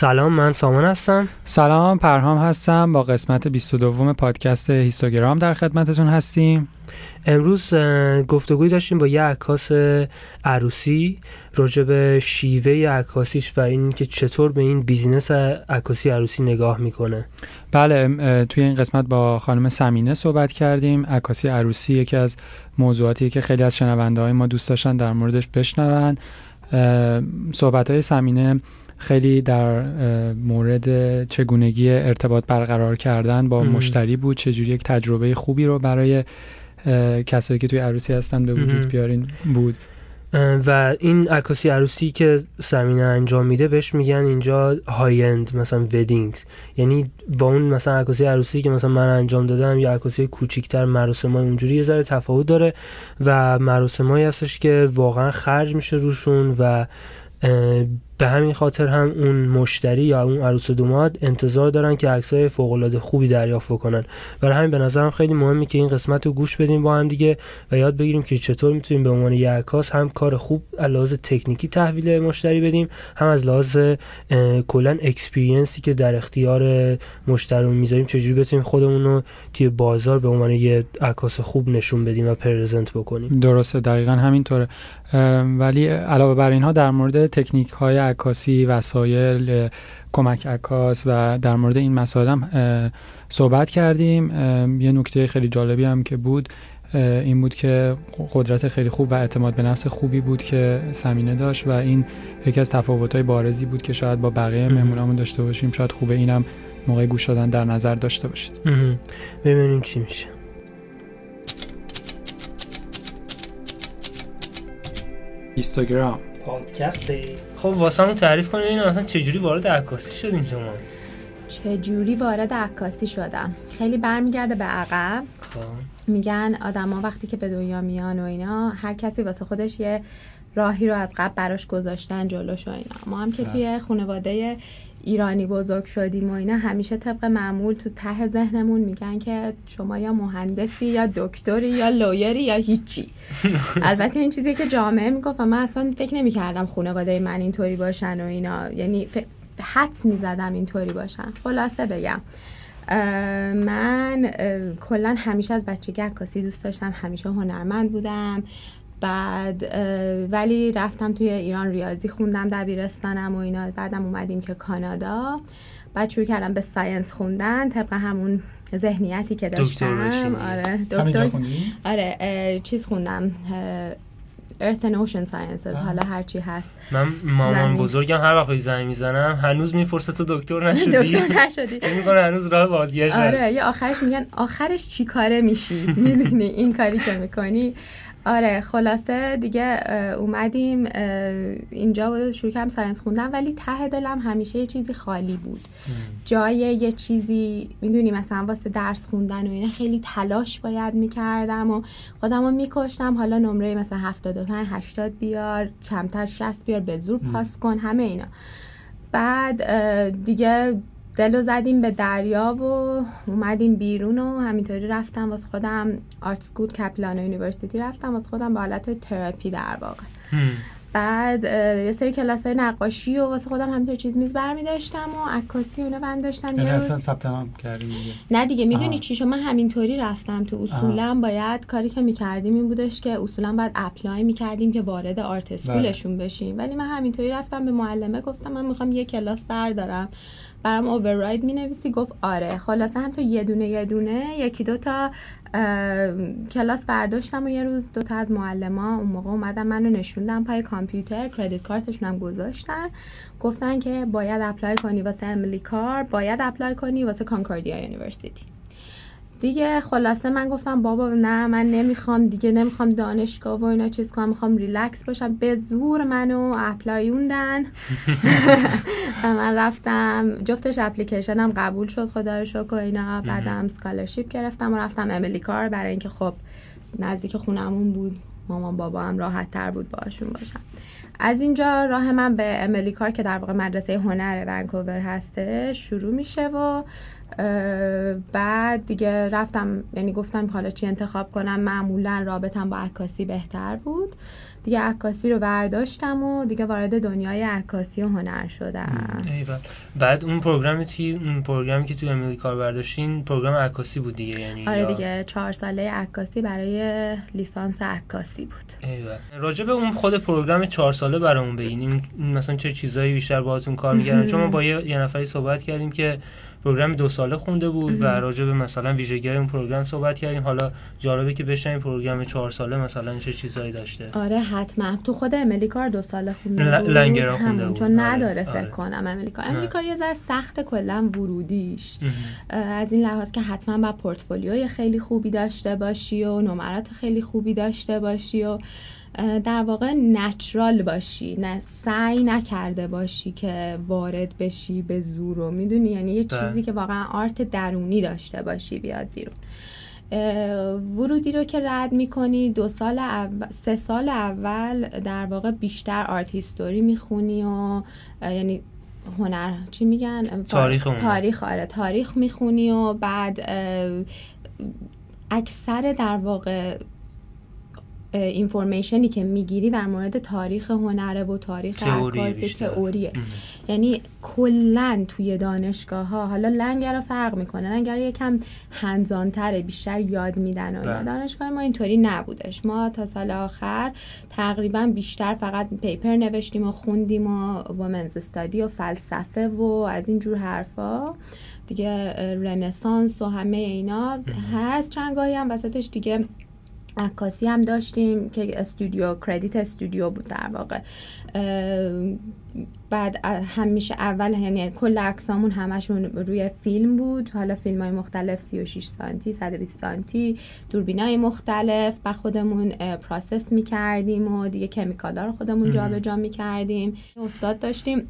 سلام من سامان هستم. سلام پرهام هستم. با قسمت 22 پادکست هیستوگرام در خدمتتون هستیم. امروز گفتگوی داشتیم با یه عکاس عروسی راجع به شیوه عکاسیش و این که چطور به این بیزینس عکاسی عروسی نگاه می‌کنه. بله توی این قسمت با خانم سمینه صحبت کردیم. عکاسی عروسی یکی از موضوعاتی که خیلی از شنونده های ما دوست داشتن در موردش بشنون. صحبت های سمینه خیلی در مورد چگونگی ارتباط برقرار کردن با مشتری بود. چجوری یک تجربه خوبی رو برای کسایی که توی عروسی هستن به وجود بیارین بود؟ و این عکاسی عروسی که سمینه انجام میده بهش میگن اینجا های اند مثلا ودینگز یعنی با اون مثلا عکاسی عروسی که مثلا من انجام دادم یا عکاسی کوچیکتر مراسم های اونجوری یه ذره تفاوت داره و مراسمایی هستش که واقعا خرج میشه روشون و به همین خاطر هم اون مشتری یا اون عروس دوماد انتظار دارن که عکسای فوق العاده خوبی دریافت بکنن. برای همین به نظرم خیلی مهمه که این قسمت رو گوش بدیم با هم دیگه و یاد بگیریم که چطور می‌تونیم به عنوان یه عکاس هم کار خوب از لحاظ تکنیکی تحویل مشتری بدیم هم از لحاظ کلا اکسپریانسی که در اختیار مشتری می‌ذاریم چجوری بتونیم خودمون رو توی بازار به عنوان یه عکاس خوب نشون بدیم و پرزنت بکنیم. درسته دقیقا همینطوره. ولی علاوه بر اینها در مورد تکنیک های عکاسی وسایل کمک عکاس و در مورد این مسائل هم صحبت کردیم. یه نکته خیلی جالبی هم که بود این بود که قدرت خیلی خوب و اعتماد به نفس خوبی بود که سمینه داشت و این یکی از های بارزی بود که شاید با بقیه مهمونامون داشته باشیم. شاید خوبه اینم موقع گوش دادن در نظر داشته باشید. ببینیم چی میشه. اینستاگرام. پادکستی خب واسه تعریف کنیم این مثلا چجوری وارد عکاسی شدین شما؟ چجوری وارد عکاسی شدم؟ خیلی برمیگرده به عقب. خب. میگن آدما وقتی که به دنیا میان و اینا هر کسی واسه خودش یه راهی رو از قبل براش گذاشتن جلوش و اینا. ما هم که بله. توی خانواده ایرانی بزرگ شدیم و اینا همیشه طبق معمول تو ته ذهنمون میگن که شما یا مهندسی یا دکتری یا لویری یا هیچی. البته این چیزی که جامعه می‌گفت و من اصلا فکر نمی‌کردم خانواده من اینطوری باشن و اینا. یعنی حدس می‌زدم اینطوری باشن. خلاصه بگم. من کلا همیشه از بچگی عکاسی دوست داشتم همیشه هنرمند بودم. بعد ولی رفتم توی ایران ریاضی خوندم دبیرستانم و اینا. بعدم اومدیم که کانادا. بعد شروع کردم به ساینس خوندن طبق همون ذهنیتی که داشتم. آره دکتر. آره چیز خوندم. Earth and Ocean Sciences حالا هرچی هست. من مامان بزرگم هر وقت زنگ می‌زنم هنوز می‌پرسه تو دکتر نشدی؟ دکتر نشدی. میگه هنوز راه بازگشت آره یه آخرش میگن آخرش چی کاره میشی؟ می‌دونی این کاری که می‌کنی؟ آره خلاصه دیگه اومدیم اینجا شروع کردم science خوندم ولی ته دلم همیشه یه چیزی خالی بود. جای یه چیزی می‌دونی مثلا واسه درس خوندن و اینا خیلی تلاش باید می‌کردم و خودم رو میکشتم. حالا نمره مثلا 75 80 بیار کمتر 60 بیار به زور پاس کن همه اینا. بعد دیگه دلو زدیم به دریا و اومدیم بیرون و همینطوری رفتم واسه خودم art school Capilano University رفتم واسه خودم به حالت تراپی در واقع. بعد یه سری کلاس های نقاشی و واسه خودم همینطور چیز میز برمی داشتم و عکاسی اونو بند داشتم یه روز. ثبت کردیم نه دیگه می‌دونی چی شما همینطوری رفتم تو اصولا باید کاری که می‌کردیم این بودش که اصولا باید اپلای می‌کردیم که وارد آرت اسکولشون بله. بشیم. ولی من همینطوری رفتم به معلمه گفتم من می‌خوام یه کلاس بردارم. برام اوورراید می نویسی گفت آره. خلاصه هم تو یه دونه یه دونه یکی دو تا کلاس برداشتم و یه روز دو تا از معلما اون موقع اومدن منو نشوندن پای کامپیوتر. credit card شون هم گذاشتن. گفتن که باید apply کنی واسه Emily Carr باید apply کنی واسه Concordia University. دیگه خلاصه من گفتم بابا نه من نمی‌خوام دیگه نمی‌خوام دانشگاه و اینا چیز کنم می‌خوام ریلکس باشم. به زور منو apply وندن و من رفتم جفتش اپلیکیشنم قبول شد خدا رو شکر اینا. بعدم scholarship گرفتم و رفتم Emily Carr. برای اینکه خب نزدیک خونمون بود. مامان بابا هم راحت تر بود باشون باشم. از اینجا راه من به املی کار که در واقع مدرسه هنر ونکوور هسته شروع میشه و بعد دیگه رفتم یعنی گفتم حالا چی انتخاب کنم معمولا رابطم با عکاسی بهتر بود. دیگه عکاسی رو برداشتم و دیگه وارد دنیای عکاسی و هنر شدم. بعد اون پروگرام توی اون پروگرامی که توی امیلی کار برداشتین پروگرام عکاسی بود دیگه یعنی آره دیگه چهار ساله عکاسی برای لیسانس عکاسی بود. راجع به اون خود program چهار ساله برامون بگین. مثلا چه چیزایی بیشتر باهاتون کار می‌کردن؟ چون ما با یه نفری صحبت کردیم که program دو ساله خونده بود و راجع به مثلا ویژگی اون program صحبت کردیم. حالا جالبه که بشنیم program چهار ساله مثلا چه چیزایی داشته. آره حتما. تو خود Emily Carr دو ساله خونده بود. Langara خونده بود. چون آره، نداره آره. فکر کنم Emily Carr Emily Carr یه ذره سخت کلا ورودیش. از این لحاظ که حتما با پورتفولیوی خیلی خوبی داشته باشی و نمرات خیلی خوبی داشته باشی و در واقع نچرال باشی نه سعی نکرده باشی که وارد بشی به زور و می‌دونی؟ یعنی یه بله. چیزی که واقعا آرت درونی داشته باشی بیاد بیرون. ورودی رو که رد می‌کنی دو سال اول، سه سال اول در واقع بیشتر آرت هیستوری می‌خونی و یعنی هنر چی میگن؟ تاریخ تاریخ آره تاریخ می‌خونی و بعد اکثر در واقع اینفورمیشنی که می‌گیری در مورد تاریخ هنره و تاریخ عکاسی تئوریه. یعنی کلا توی دانشگاه ها حالا لنگر رو فرق می‌کنه. لنگر یکم هنزانتره بیشتر یاد میدن و بله. دانشگاه ما اینطوری نبودش. ما تا سال آخر تقریبا بیشتر فقط پیپر نوشتیم و خوندیم و وومنز استادی و فلسفه و از این جور حرفا. دیگه رنسانس و همه اینا. هر از چنگاهی هم وسطش دیگه عکاسی هم داشتیم که استودیو کردیت استودیو بود در واقع. بعد همیشه اول یعنی کل عکسامون همشون روی فیلم بود. حالا فیلم های مختلف 36 سانتی 120 سانتی دوربین های مختلف. و خودمون پراسس می‌کردیم و دیگه کمیکالا رو خودمون جابجا جا می‌کردیم. استاد داشتیم.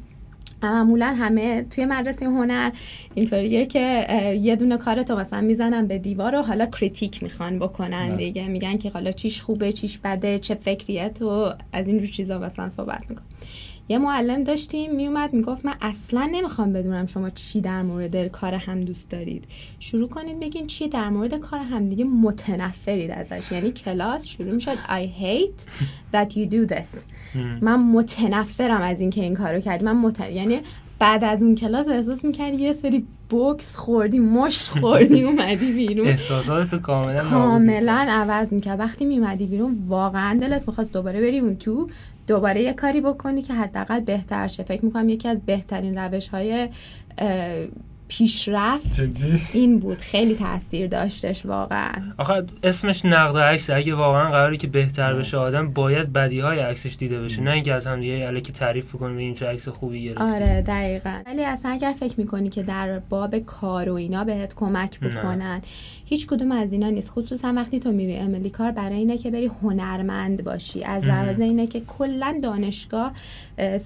معمولا همه توی مدرسه هنر اینطوریه که یه دونه کارتو مثلا می‌زنن به دیوار و حالا کریتیک می‌خوان بکنن. دیگه میگن که حالا چیش خوبه چیش بده چه فکریه تو از این رو چیزا مثلا صحبت میکن یه معلم داشتیم میومد می‌گفت من اصلا نمی‌خوام بدونم شما چی در مورد کار هم دوست دارید. شروع کنید بگین چی در مورد کار هم دیگه متنفرید ازش. یعنی کلاس شروع می‌شد I hate that you do this. من متنفرم از اینکه این کارو کردی. من مت... یعنی بعد از اون کلاس احساس می‌کردی یه سری بوکس خوردی مشت خوردی اومدی بیرون. احساسات کاملا کاملا عوض می‌کرد. وقتی میومدی بیرون واقعا دلت می‌خواست دوباره بری اون تو دوباره یه کاری بکنی که حداقل بهتر شه. فکر می‌کنم یکی از بهترین روش های پیشرفت این بود. خیلی تاثیر داشتش واقعا. آخه اسمش نقد عکس اگه واقعا قراری که بهتر بشه آدم باید بدی های عکسش دیده بشه. نه اینکه از هم دیگه الکی تعریف کنه ببین چه عکس خوبی گرفتی آره دقیقا. ولی اصلا اگر فکر می‌کنی که در باب کار و اینا بهت کمک بکنن هیچ کدوم از اینا نیست. خصوصا وقتی تو میری املی کار برای اینه که بری هنرمند باشی. از لحاظ اینه که کلا دانشگاه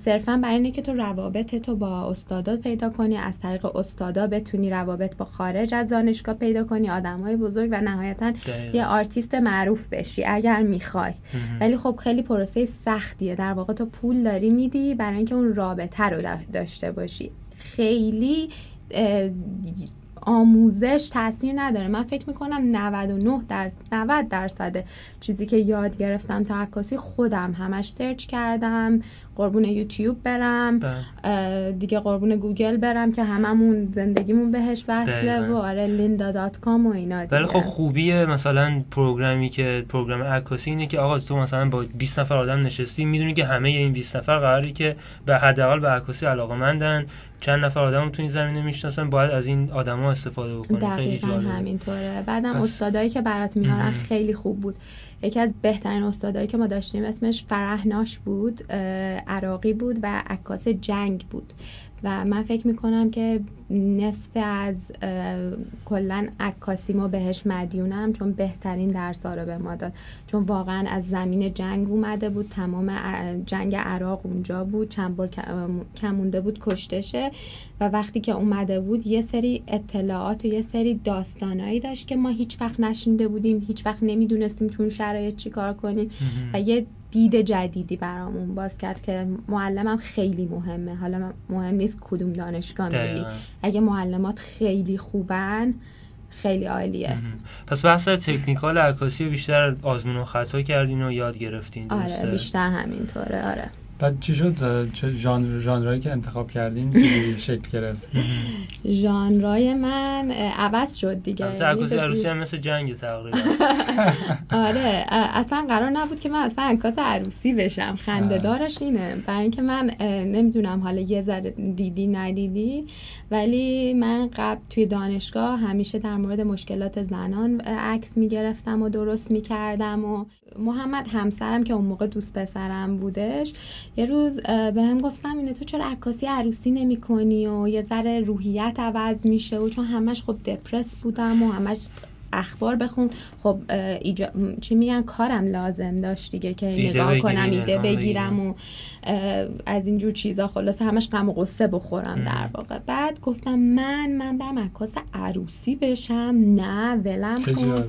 صرفا برای اینه که تو روابط تو با استادات پیدا کنی از طریق استادا بتونی روابط با خارج از دانشگاه پیدا کنی آدمای بزرگ و نهایتا یه آرتیست معروف بشی اگر می‌خوای. ولی خب خیلی پروسه سختیه. در واقع تو پول داری میدی برای اینکه اون رابطه رو داشته باشی. خیلی آموزش تاثیر نداره. من فکر می‌کنم 99 درصد 90 درصد چیزی که یاد گرفتم تا عکاسی خودم همش سرچ کردم قربون یوتیوب برم بله. دیگه قربون گوگل برم که هممون زندگیمون بهش وصله و آره Lynda dot com و اینا ولی خب خوبیه مثلا programی که program عکاسی اینه که آقا تو مثلا با 20 نفر آدم نشستی می‌دونی که همه این 20 نفر قراری که به حداقل به عکاسی علاقه‌مندن چند نفر آدم تو این زمینه می‌شناسن باید از این آدما استفاده بکنن خیلی جالب همینطوره. بعدم استادایی که برات میارن خیلی خوب بود. یکی از بهترین استادایی که ما داشتیم اسمش فرهناش بود عراقی بود و عکاس جنگ بود. و من فکر می‌کنم که نصف از کلا عکاسی ما بهش مدیونم چون بهترین درس رو به ما داد. چون واقعا از زمین جنگ اومده بود تمام جنگ عراق اونجا بود چند بار کمونده بود کشتشه. و وقتی که اومده بود یه سری اطلاعات و یه سری داستانایی داشت که ما هیچ وقت نشینده بودیم هیچ وقت نمی‌دونستیم چون شرایط چی کار کنیم. و یه دید جدیدی برامون باز کرد که معلمم خیلی مهمه. حالا مهم نیست کدوم دانشگاه میری. اگه معلمات خیلی خوبن خیلی عالیه. پس بحث تکنیکال عکاسی بیشتر آزمون و خطا کردین و یاد گرفتین آره بیشتر همینطوره. آره. بعد چی شد؟ ژانر ژانرایی که انتخاب کردین شکل گرفت؟ ژانرای من عوض شد دیگه. عکاسی یعنی عروسی هم مثل جنگ تقریبا. آره اصلا قرار نبود که من اصلا عکاس عروسی بشم. خنده دارش اینه. برای اینکه من نمی‌دونم حالا یه ذره دیدی ندیدی ولی من قبل توی دانشگاه همیشه در مورد مشکلات زنان عکس می‌گرفتم و درست می‌کردم و محمد همسرم که اون موقع دوست پسرم بودش یه روز به هم گفتم اینه تو چرا عکاسی عروسی نمی کنی و یه ذره روحیت عوض میشه و چون همش خب دپرس بودم و همش اخبار بخون. خب ایجا... چی میگن؟ کارم لازم داشت دیگه که نگاه کنم ایده بگیرم و از اینجور چیزا. خلاصه همش غم و قصه بخورم در واقع. بعد گفتم من من برم عکاس عروسی بشم. نه ولم کن.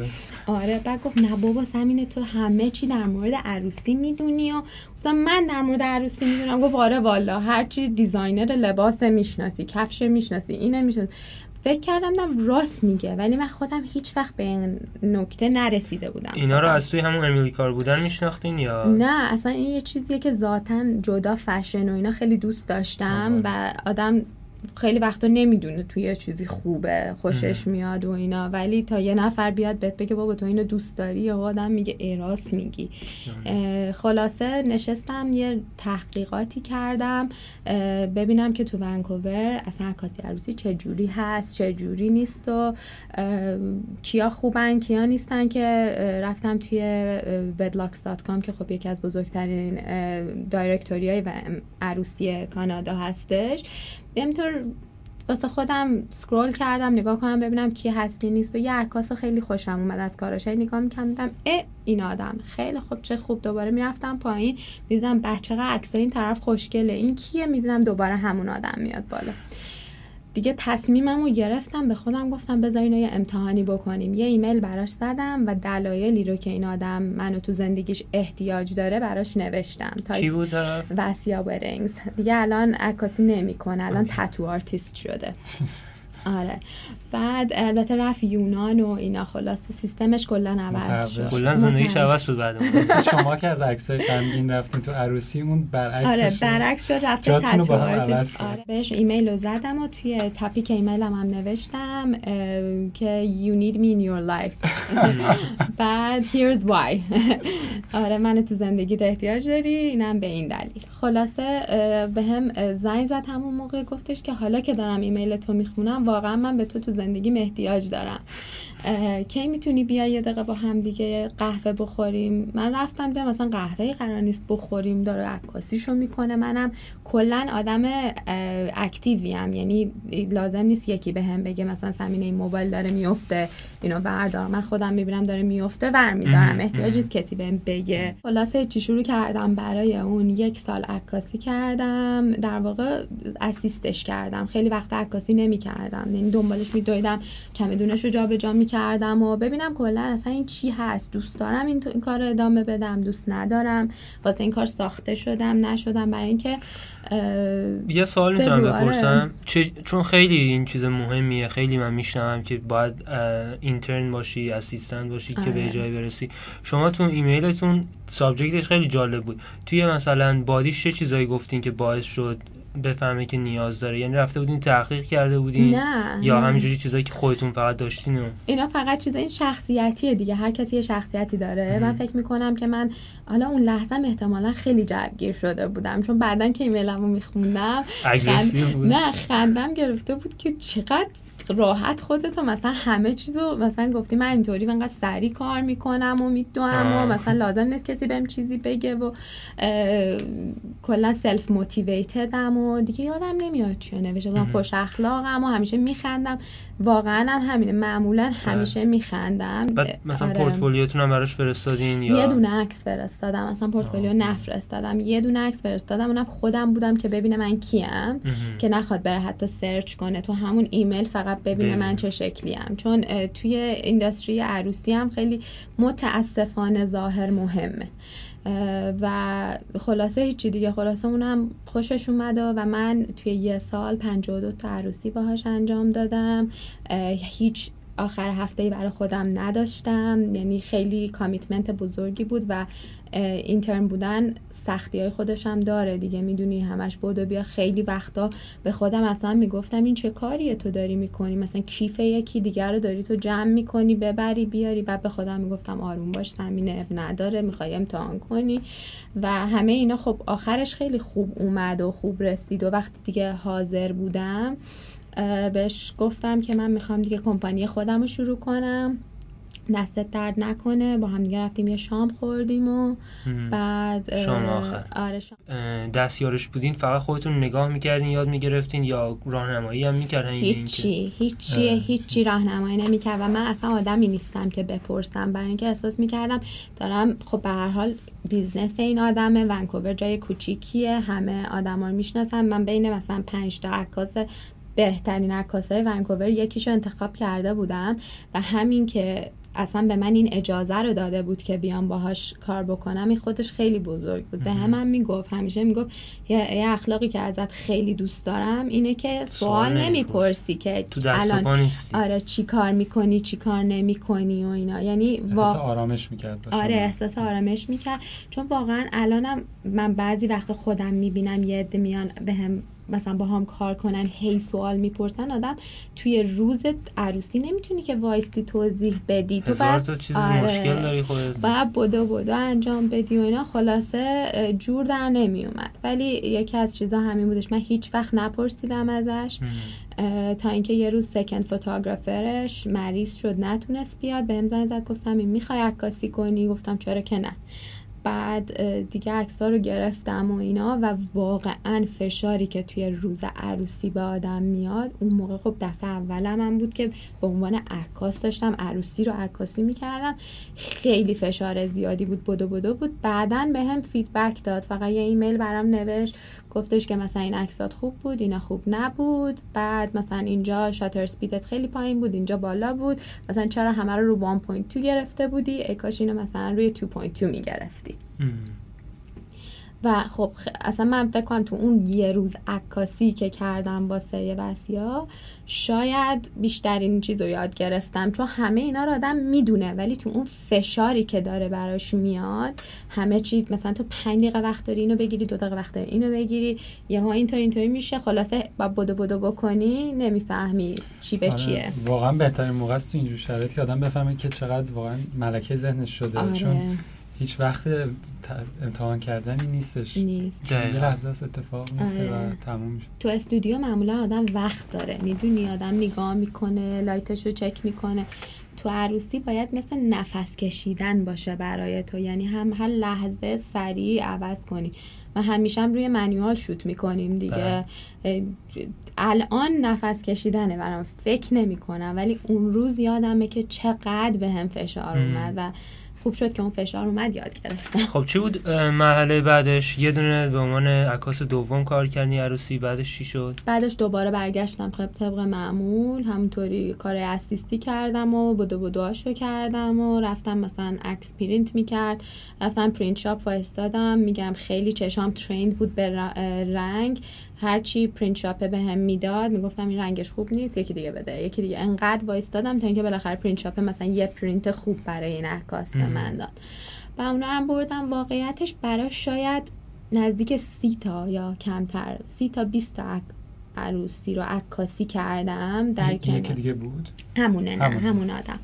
آره بعد گفت نه بابا سمین تو همه چی در مورد عروسی می‌دونی و گفتم من در مورد عروسی می‌دونم. گفت آره والا هرچی designer لباس می‌شناسی کفش می‌شناسی اینه می‌شناسی. فکر کردم راست میگه ولی من خودم هیچ وقت به این نکته نرسیده بودم. اینا رو از توی همون Emily Carr بودن میشناختین یا؟ نه اصلا این یه چیزیه که ذاتا جدا فشن و اینا خیلی دوست داشتم و آدم خیلی وقتا نمی‌دونه توی یه چیزی خوبه خوشش میاد و اینا. ولی تا یه نفر بیاد بهت بگه بابا تو اینو دوست داری یا آدم میگه ا راس میگی. خلاصه نشستم یه تحقیقاتی کردم. ببینم که تو ونکوور اصلا عکاسی عروسی چه جوری هست چه جوری نیست و کیا خوبن کیا نیستن که رفتم توی wedlocks.com که خب یکی از بزرگترین دایرکتوری های عروسی کانادا هستش. همینطور واسه خودم سکرول کردم نگاه کنم ببینم کی هست کی نیست و یه عکاس خیلی خوشم اومد از کاراش. نگاه می‌کردم اه این آدم. خیلی خوب چه خوب. دوباره می‌رفتم پایین می‌دیدم بچه عکس این طرف خوشگله. این کیه؟ می‌دیدم دوباره همون آدم میاد بالا. دیگه تصمیمم رو گرفتم به خودم گفتم بذار اینو یه امتحانی بکنیم. یه ایمیل براش زدم و دلایلی رو که این آدم منو تو زندگیش احتیاج داره براش نوشتم. تا کی بود وسیا ورینگز دیگه الان عکاسی نمی‌کنه الان tattoo artist شده. آره. بعد البته رفت یونان و اینا خلاصه سیستمش کلا عوض شد. کلا زندگیش عوض شد بعد شما که از عکسای غمگین رفتین تو عروسی اون برعکس آره برعکس شد رفت تتو آره. بهش ایمیل رو زدم و توی تاپیک ایمیلم هم نوشتم که you need me in your life. بعد here's why. آره من تو زندگی احتیاج داری اینم به این دلیل. خلاصه به هم زنگ زد همون موقع گفتش که حالا که دارم ایمیل تو می‌خونم واقعا من به تو تو زندگی احتیاج دارم. کی می‌تونی بیای یه دقیقه با هم دیگه قهوه بخوریم؟ من رفتم دیدم مثلا قهوه قرار نیست بخوریم داره عکاسیشو می‌کنه. منم کلا آدم اکتیوی هم یعنی لازم نیست یکی به هم بگه مثلا سمینه این موبایل داره میفته اینو بردار من خودم می‌بینم داره میفته ور میدارم احتیاج نیست کسی بهم بگه. خلاصه چی شروع کردم برای اون یک سال عکاسی کردم. در واقع اسیستش کردم. خیلی وقت عکاسی نمی‌کردم. یعنی دنبالش میدویدم چمدونش رو جابجا می‌کردم و ببینم کلا اصلا این چی هست. دوست دارم این, این کار ادامه بدم دوست ندارم. واسه این کار ساخته شدم نشدم. برای اینکه یه سوال می‌تونم آره. بپرسم چون خیلی این چیز مهمیه خیلی من میشنوم که باید اینترن باشی اسیستنت باشی که به آره. جای برسی شما تو ایمیلتون سابجکتش خیلی جالب بود توی مثلا بادیش چه چیزایی گفتین که باعث شد بفهمه که نیاز داره. یعنی رفته بودین تحقیق کرده بودین نه. یا همینجوری چیزایی که خودتون فقط داشتین اینا فقط چیزای این شخصیتیه دیگه. هر کسی یه شخصیتی داره. من فکر می‌کنم که من حالا اون لحظه احتمالا خیلی جوگیر شده بودم. چون بعدا که ایمیلمو میخوندم خند... نه خندم گرفته بود که چقدر راحت خودتو مثلا همه چیزو مثلا گفتی من اینطوری انقدر سریع کار می‌کنم و می‌دونم و مثلا لازم نیست کسی بهم چیزی بگه و کلا self motivatedم و دیگه یادم نمیاد چی نوشته خوش اخلاقم و همیشه میخندم. واقعا هم همینه معمولا همیشه میخندم. مثلا آره. portfolioتون هم براش فرستادین یا؟ یه دونه عکس فرستادم مثلا پورتفولیو نفرستادم. یه دونه عکس فرستادم اونم خودم بودم که ببینه من کیم که نخواد بره حتی سرچ کنه. تو همون ایمیل فقط ببینه من چه شکلیم چون توی industry عروسی هم خیلی متاسفانه ظاهر مهمه. و خلاصه هیچی دیگه خلاصه اونم خوشش اومده و من توی یه سال 52 تا عروسی باهاش انجام دادم. هیچ آخر هفته برای خودم نداشتم. یعنی خیلی کامیتمنت بزرگی بود و اینترن بودن سختی های خودش هم داره دیگه. می‌دونی همش بود و بیا. خیلی وقتا به خودم اصلا می‌گفتم این چه کاریه تو داری می‌کنی؟ مثلا کیف یکی دیگر رو داری تو جمع می‌کنی ببری بیاری. و به خودم می‌گفتم آروم باش زمین اب نداره می‌خوای امتحان کنی. و همه اینا خب آخرش خیلی خوب اومد و خوب رسید و وقتی دیگه حاضر بودم بهش گفتم که من می‌خوام دیگه کمپانی خودم رو شروع کنم. دستت درد نکنه. با هم دیگه رفتیم یه شام خوردیم و بعد شام آخر. آره شام. دستیارش بودین فقط خودتون نگاه می‌کردین یاد می‌گرفتین یا راهنمایی هم می‌کردن؟ هیچی هیچی هیچی راهنمایی نمی‌کرد و من اصلا آدمی نیستم که بپرسم. برای اینکه احساس می‌کردم دارم خب به هر حال business این آدمه ونکوور جای کوچیکیه همه آدما رو می‌شناسن. من بین مثلا 5 تا عکاس بهترین عکاسای ونکوور یکیشو انتخاب کرده بودم و همین که اصلا به من این اجازه رو داده بود که بیام باهاش کار بکنم این خودش خیلی بزرگ بود. به هم هم می‌گفت همیشه می‌گفت یه, یه اخلاقی که ازت خیلی دوست دارم اینه که سوال نمی‌پرسی. که تو الان آره چی کار می‌کنی چی کار نمی‌کنی و اینا. یعنی احساس آرامش می‌کرد آره احساس آرامش می‌کرد. چون واقعا الانم من بعضی وقت خودم می‌بینم یه عده میان به هم مثلا با هم کار کنن هی سوال می‌پرسن آدم توی روز عروسی نمی‌تونی که وایستی توضیح بدی. تو بعد تا چیز آره. مشکل داری خودت. باید بدو بدو انجام بدی و اینا. خلاصه جور در نمیومد ولی یکی از چیزا همین بودش. من هیچ وقت نپرسیدم ازش. تا اینکه یه روز سکند فوتوگرافرش مریض شد. نتونست بیاد. بهم زنگ زد. گفتم این می‌خوای عکاسی کنی؟ گفتم چرا که نه. بعد دیگه عکس رو گرفتم و اینا و واقعا فشاری که توی روز عروسی به آدم میاد اون موقع خب دفعه اولم من بود که به عنوان عکاس داشتم عروسی رو عکاسی می‌کردم. خیلی فشار زیادی بود بدو بدو بود. بعدا به هم فیدبک داد. فقط یه ایمیل برام نوشت. گفتش که مثلا این عکسات خوب بود اینا خوب نبود. بعد مثلا اینجا شاتر سپیدت خیلی پایین بود اینجا بالا بود. مثلا چرا همه رو رو 1.2 گرفته بودی؟ ای کاش اینو مثلا روی 2.2 می‌گرفتی. و خب اصلا من فکر کنم تو اون یه روز عکاسی که کردم با سه وسیا شاید بیشترین چیز رو یاد گرفتم چون همه اینا رو آدم می‌دونه ولی تو اون فشاری که داره براش میاد همه چیز مثلا تو پنج دقیقه وقت داری اینو بگیری دو دقیقه وقت داری اینو بگیری یه ها اینطور اینطوری میشه خلاصه با بدو بدو بکنی نمی‌فهمی چی به آره، چیه واقعا بهترین موقع است تو اینجور شرایط که آدم بفهمه که چقدر واقعا ملکه ذهنش شده آره. چون هیچ وقت امتحان کردنی نیستش. نیست. یه لحظه اتفاق میفته و آره. تموم میشه. تو استودیو معمولا آدم وقت داره. می‌دونی آدم نگاه می‌کنه لایتش رو چک می‌کنه. تو عروسی باید مثل نفس کشیدن باشه برای تو. یعنی هم هر لحظه سریع عوض کنی. و همیشه هم روی منیوال شوت می‌کنیم دیگه. بله. الان نفس کشیدنه برام. فکر نمی‌کنم. ولی اون روز یادمه که چقدر به هم فشار اومد و خوب شد که اون فشار اومد یاد گرفتم. خب چی بود؟ مرحله بعدش یه دونه به عنوان عکاس دوم کار کردی عروسی بعدش چی شد؟ بعدش دوباره برگشتم طبق معمول همونطوری کار assistی کردم و بدو بدوهاشو کردم و رفتم مثلا عکس پرینت می‌کرد. رفتم print shop وایستادم میگم خیلی چشام trained بود به رنگ. هرچی print shopه بهم می‌داد می‌گفتم این رنگش خوب نیست یکی دیگه بده. یکی دیگه انقدر وایستادم تا اینکه بالاخره print shopه مثلا یه پرینت خوب برای این عکاس به من داد. و اونا هم بردم واقعیتش برای شاید نزدیک سی تا یا کمتر سی تا 20 تا عروسی رو عکاسی کردم در کنار. دیگه بود؟ همونه نه همون آدم.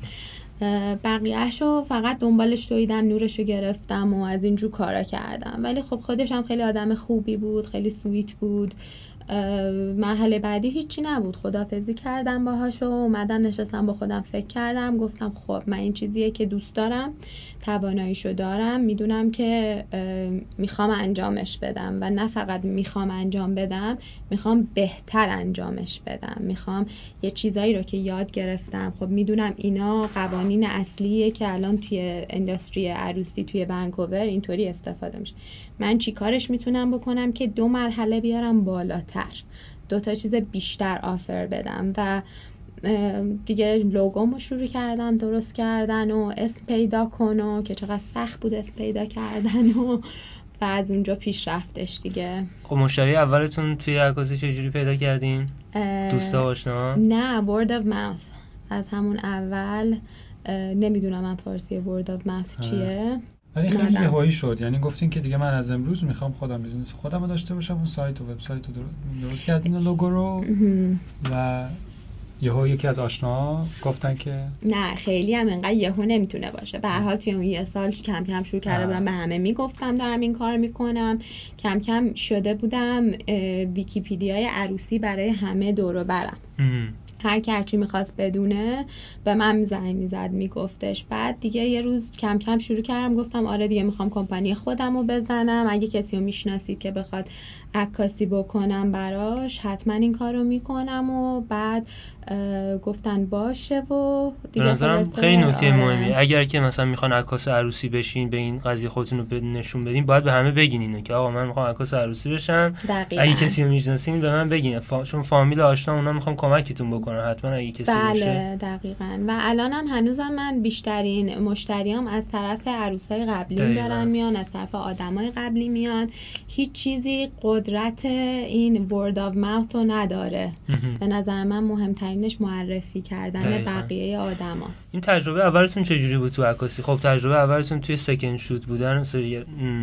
بقیهش رو فقط دنبالش دویدم نورش رو گرفتم و از اینجور کارا کردم. ولی خب خودش هم خیلی آدم خوبی بود خیلی sweet بود. مرحله بعدی هیچی نبود. خدافزی کردم باهاشو اومدم نشستم با خودم فکر کردم. گفتم خب من این چیزیه که دوست دارم تواناییشو دارم. می‌دونم که می‌خوام انجامش بدم و نه فقط می‌خوام انجام بدم می‌خوام بهتر انجامش بدم. می‌خوام یه چیزایی رو که یاد گرفتم. خب می‌دونم اینا قوانین اصلیه که الان توی اندستری عروسی توی ونکوور اینطوری استفاده میشه. من چی کارش می‌تونم بکنم که دو مرحله بیارم بالاتر؟ دو تا چیز بیشتر آفر بدم و دیگه لوگومو شروع کردم درست کردن و اسم پیدا کن و که چقدر سخت بود اسم پیدا کردن و و از اونجا پیش رفتش دیگه. خب مشتری اولتون توی عکاسی چجوری پیدا کردین؟ دوستا آشنا؟ نه word of mouth. از همون اول نمی‌دونم من فارسی word of mouth چیه. ولی خیلی یهویی شد. یعنی گفتین که دیگه من از امروز می‌خوام خودم business خودم رو داشته باشم و سایت و وبسایت رو درست کردین logo رو. و یهو یکی از آشنا گفتن که نه خیلی هم انقدر یهو نمی‌تونه باشه. به هر توی اون یه سال کم کم شروع کرده بودم به همه می‌گفتم دارم این کار می‌کنم. کم کم شده بودم ویکیپیدیای عروسی برای همه دور برم. هر کی هرچی می‌خواست بدونه به من زنگ می‌زد میگفتش. بعد دیگه یه روز کم کم شروع کردم گفتم آره دیگه می‌خوام کمپانی خودم رو بزنم. اگه کسی رو می‌شناسید که بخواد عکاسی بکنم براش حتما این کار رو می‌کنم و بعد گفتن باشه و دیگه خیلی نکته آره. مهمی اگر که مثلا می‌خوان عکاس عروسی بشین به این قضیه خودتون رو نشون بدین باید به همه بگین اینو که آقا من می‌خوام عکاس عروسی بشم. دقیقا. اگه کسی رو می‌شناسین به من بگین. فا... چون فامیل آشنا اونا می‌خوام کمکتون بکنن حتما اگه کسی بله بشه. دقیقا. و الانم هنوزم من بیشترین مشتریام از طرف عروسای قبلی دارن میان از طرف آدمای قبلی میان. هیچ چیزی قدرت این word of mouth رو نداره. به نظر من مهمترینش معرفی کردن دقیقا. بقیه آدم هست. این تجربه اولتون چجوری بود تو عکاسی؟ خب تجربه اولتون توی سکن شوت بودن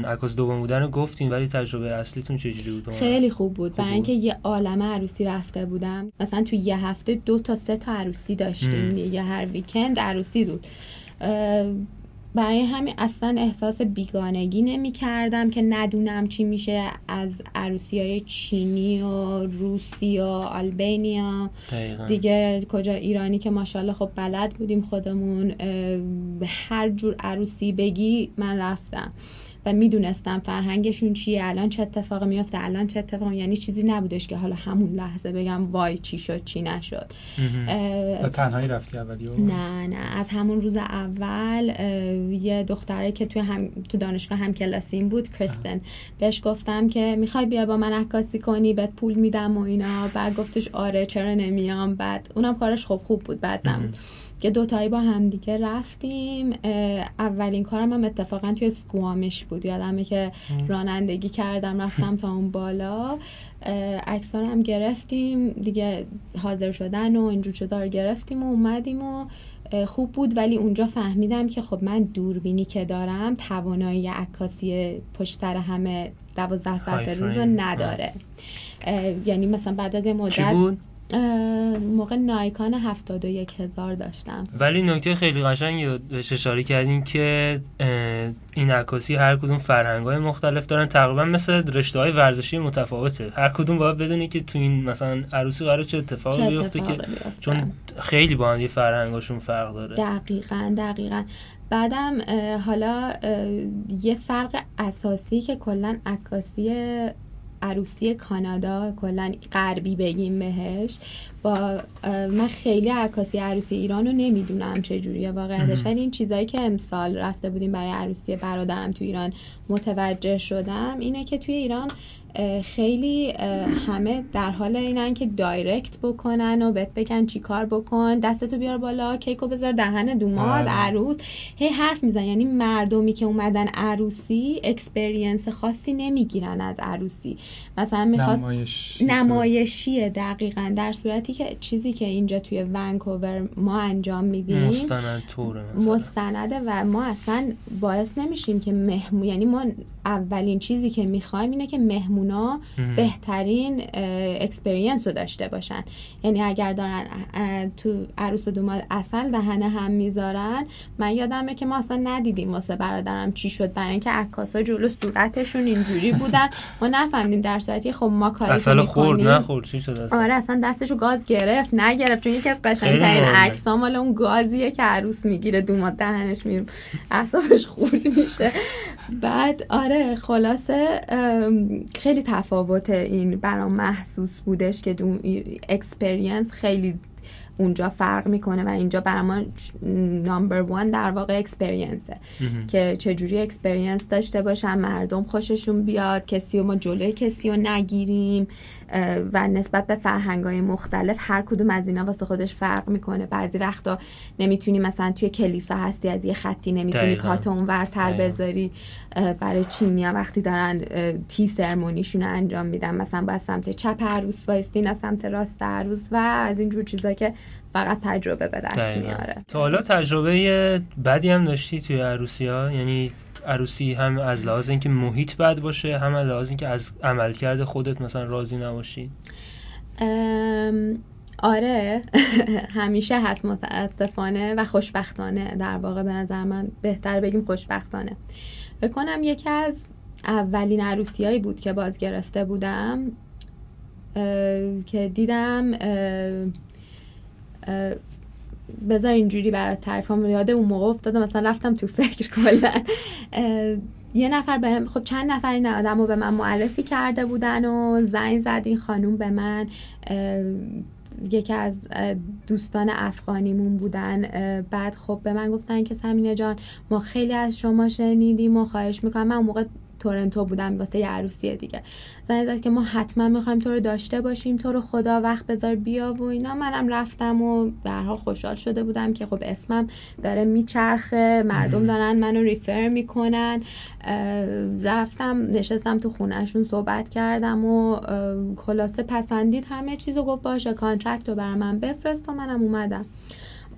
عکاس دوم بودن گفتین ولی تجربه اصلیتون چجوری بود؟ خیلی خوب بود. برای اینکه یه عالمه عروسی رفته بودم. مثلا تو یه هفته دو تا سه تا عروسی داشتیم. یه هر ویکند عروسی بود. برای همین اصلا احساس بیگانگی نمی کردم که ندونم چی میشه از عروسی های چینی و روسی و آلبانیا. دیگه کجا ایرانی که ماشاءالله خب بلد بودیم خودمون هر جور عروسی بگی من رفتم. و می‌دونستم فرهنگشون چیه الان چه اتفاقی میفته الان چه اتفاقی یعنی چیزی نبودش که حالا همون لحظه بگم وای چی شد چی نشد. تنهایی رفتی اولی نه نه از همون روز اول یه دختره که توی هم تو دانشگاه هم کلاسیم بود کریستن بهش گفتم که می‌خوای بیا با من عکاسی کنی بهت پول میدم و اینا. بعد گفتش آره چرا نمیام؟ بعد اونم کارش خوب خوب بود بعد نمود که دوتایی با همدیگه رفتیم. اولین کارم هم اتفاقا توی سکوامش بود. یادمه که رانندگی کردم رفتم تا اون بالا. اکسان هم گرفتیم. دیگه حاضر شدن و اینجور چطور گرفتیم و اومدیم و خوب بود. ولی اونجا فهمیدم که خب من دوربینی که دارم توانایی عکاسی پشت سر همه دوازده ساعت روز رو نداره. یعنی مثلا بعد از یه مدت موقع نایکان 71 هزار داشتم. ولی نکته خیلی قشنگی بهش اشاره کردین که این عکاسی هر کدوم فرهنگ های مختلف دارن. تقریبا مثل رشته های ورزشی متفاوته. هر کدوم باید بدونی که تو این مثلا عروسی قرار چه اتفاقی بیفته که چون خیلی با هم فرهنگاشون فرق داره. دقیقا دقیقا. بعدم حالا یه فرق اساسی که کلا عکاسی عروسی کانادا کلا غربی بگیم بهش. با من خیلی عکاسی عروسی ایران رو نمی‌دونم چجوریه واقعیتش ولی این چیزایی که امسال رفته بودیم برای عروسی برادرم تو ایران متوجه شدم اینه که توی ایران خیلی همه در حال اینن که direct بکنن و بهت بگن چی کار بکن. دستتو بیار بالا کیکو بذار دهن دوماد بله. عروس. هی حرف میزن. یعنی مردمی که اومدن عروسی experience خاصی نمی‌گیرن از عروسی. مثلا می‌خواست نمایشیه دقیقا در صورتی که چیزی که اینجا توی ونکوور ما انجام میدیم مستند مستنده و ما اصلا باعث نمیشیم که مهمون یعنی ما اولین چیزی که می‌خوایم اینه که مهمونا بهترین اکسپریانس رو داشته باشن. یعنی اگر دارن تو عروس و دوماد اصل دهنه هم می‌ذارن من یادمه که ما اصلا ندیدیم واسه برادرم چی شد. برای اینکه عکاسا جلو صورتشون اینجوری بودن. ما نفهمیدیم در صورتی خب ما کاری اصلا خورد نخورد. چی شد اصلا؟ آره اصلا دستشو گاز گرفت نگرفت. چون یکی از قشنگترین عکسا مال اون گازیه که عروس می‌گیره دوماد دهنش میره اعصابش خورد میشه. بعد آره خلاصه خیلی تفاوت این برام محسوس بودش که اون experience خیلی اونجا فرق می‌کنه و اینجا برای ما number one در واقع experienceه که چجوری experience داشته باشن مردم خوششون بیاد کسی و ما جلوی کسی رو نگیریم. و نسبت به فرهنگ های مختلف هر کدوم از اینا واسه خودش فرق می‌کنه. بعضی وقتا نمی‌تونی مثلا توی کلیسا هستی از یه خطی نمی‌تونی پاتو ورتر بذاری. برای چینیا وقتی دارن تی سرمونیشون انجام میدن مثلا با سمت چپ عروس وایستی نه سمت راست عروس و از اینجور چیزا که فقط تجربه به دست میاره. تا حالا تجربه بدی هم داشتی توی عروسی ها یعنی عروسی هم از لحاظ اینکه محیط بد باشه هم از لحاظ اینکه از عملکرد خودت مثلا راضی نباشی. آره همیشه هست متاسفانه و خوشبختانه در واقع به نظر من بهتر بگیم خوشبختانه. بکنم یکی از اولین عروسی هایی بود که باز گرفته بودم که دیدم بذار اینجوری برات تعریف کنم. یاد اون موقع افتادم مثلا رفتم تو فکر کلا. یه نفر به خب چند نفر این آدم رو به من معرفی کرده بودن و زنگ زد این خانوم به من. یکی از دوستان افغانیمون بودن. بعد خب به من گفتن که سمینه جان ما خیلی از شما شنیدیم و خواهش می‌کنم. من موقع تورنتو بودم واسه یه عروسی دیگه. زنگ زد که ما حتما می‌خوایم تو رو داشته باشیم تو رو خدا وقت بذار بیا و اینا. منم رفتم و به حال خوشحال شده بودم که خب اسمم داره میچرخه مردم دارن منو ریفر می‌کنن. رفتم نشستم تو خونهشون صحبت کردم و خلاصه پسندید همه چیزو گفت باشه contract رو بر من بفرست و منم اومدم.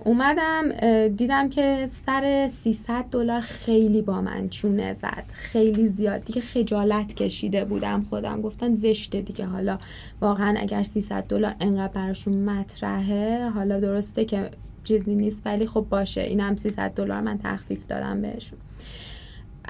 اومدم دیدم که سر 300 دلار خیلی با من چونه زد. خیلی زیاد. دیگه خجالت کشیده بودم خودم. گفتن زشته دیگه. حالا واقعا اگر 300 دلار انقدر براشون مطرحه حالا درسته که چیزی نیست ولی خب باشه. اینم 300 دلار من تخفیف دادم بهشون.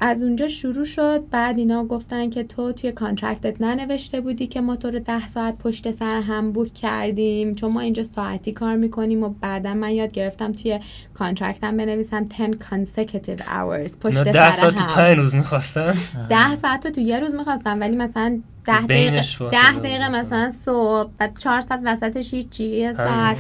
از اونجا شروع شد. بعد اینا گفتن که تو توی contract ت ننوشته بودی که ما تو رو ده ساعت پشت سر هم book کردیم. چون ما اینجا ساعتی کار می‌کنیم و بعدا من یاد گرفتم توی contract م بنویسم 10 consecutive hours پشت سر ده ساعت تو پنج روز می‌خواستم ده ساعت تو یه روز می‌خواستم ولی مثلا ده دقیقه ده دقیقه مثلا. صبح بعد چهار ساعت وسطش هیچی ساعت.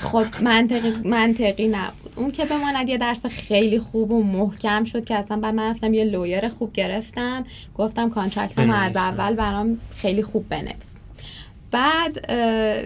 خب منطقی منطقی نبود. اون که بماند یه درس خیلی خوب و محکم شد که اصلا بعد من رفتم یه lawyer خوب گرفتم. گفتم contract م از اول برام خیلی خوب بنویس. بعد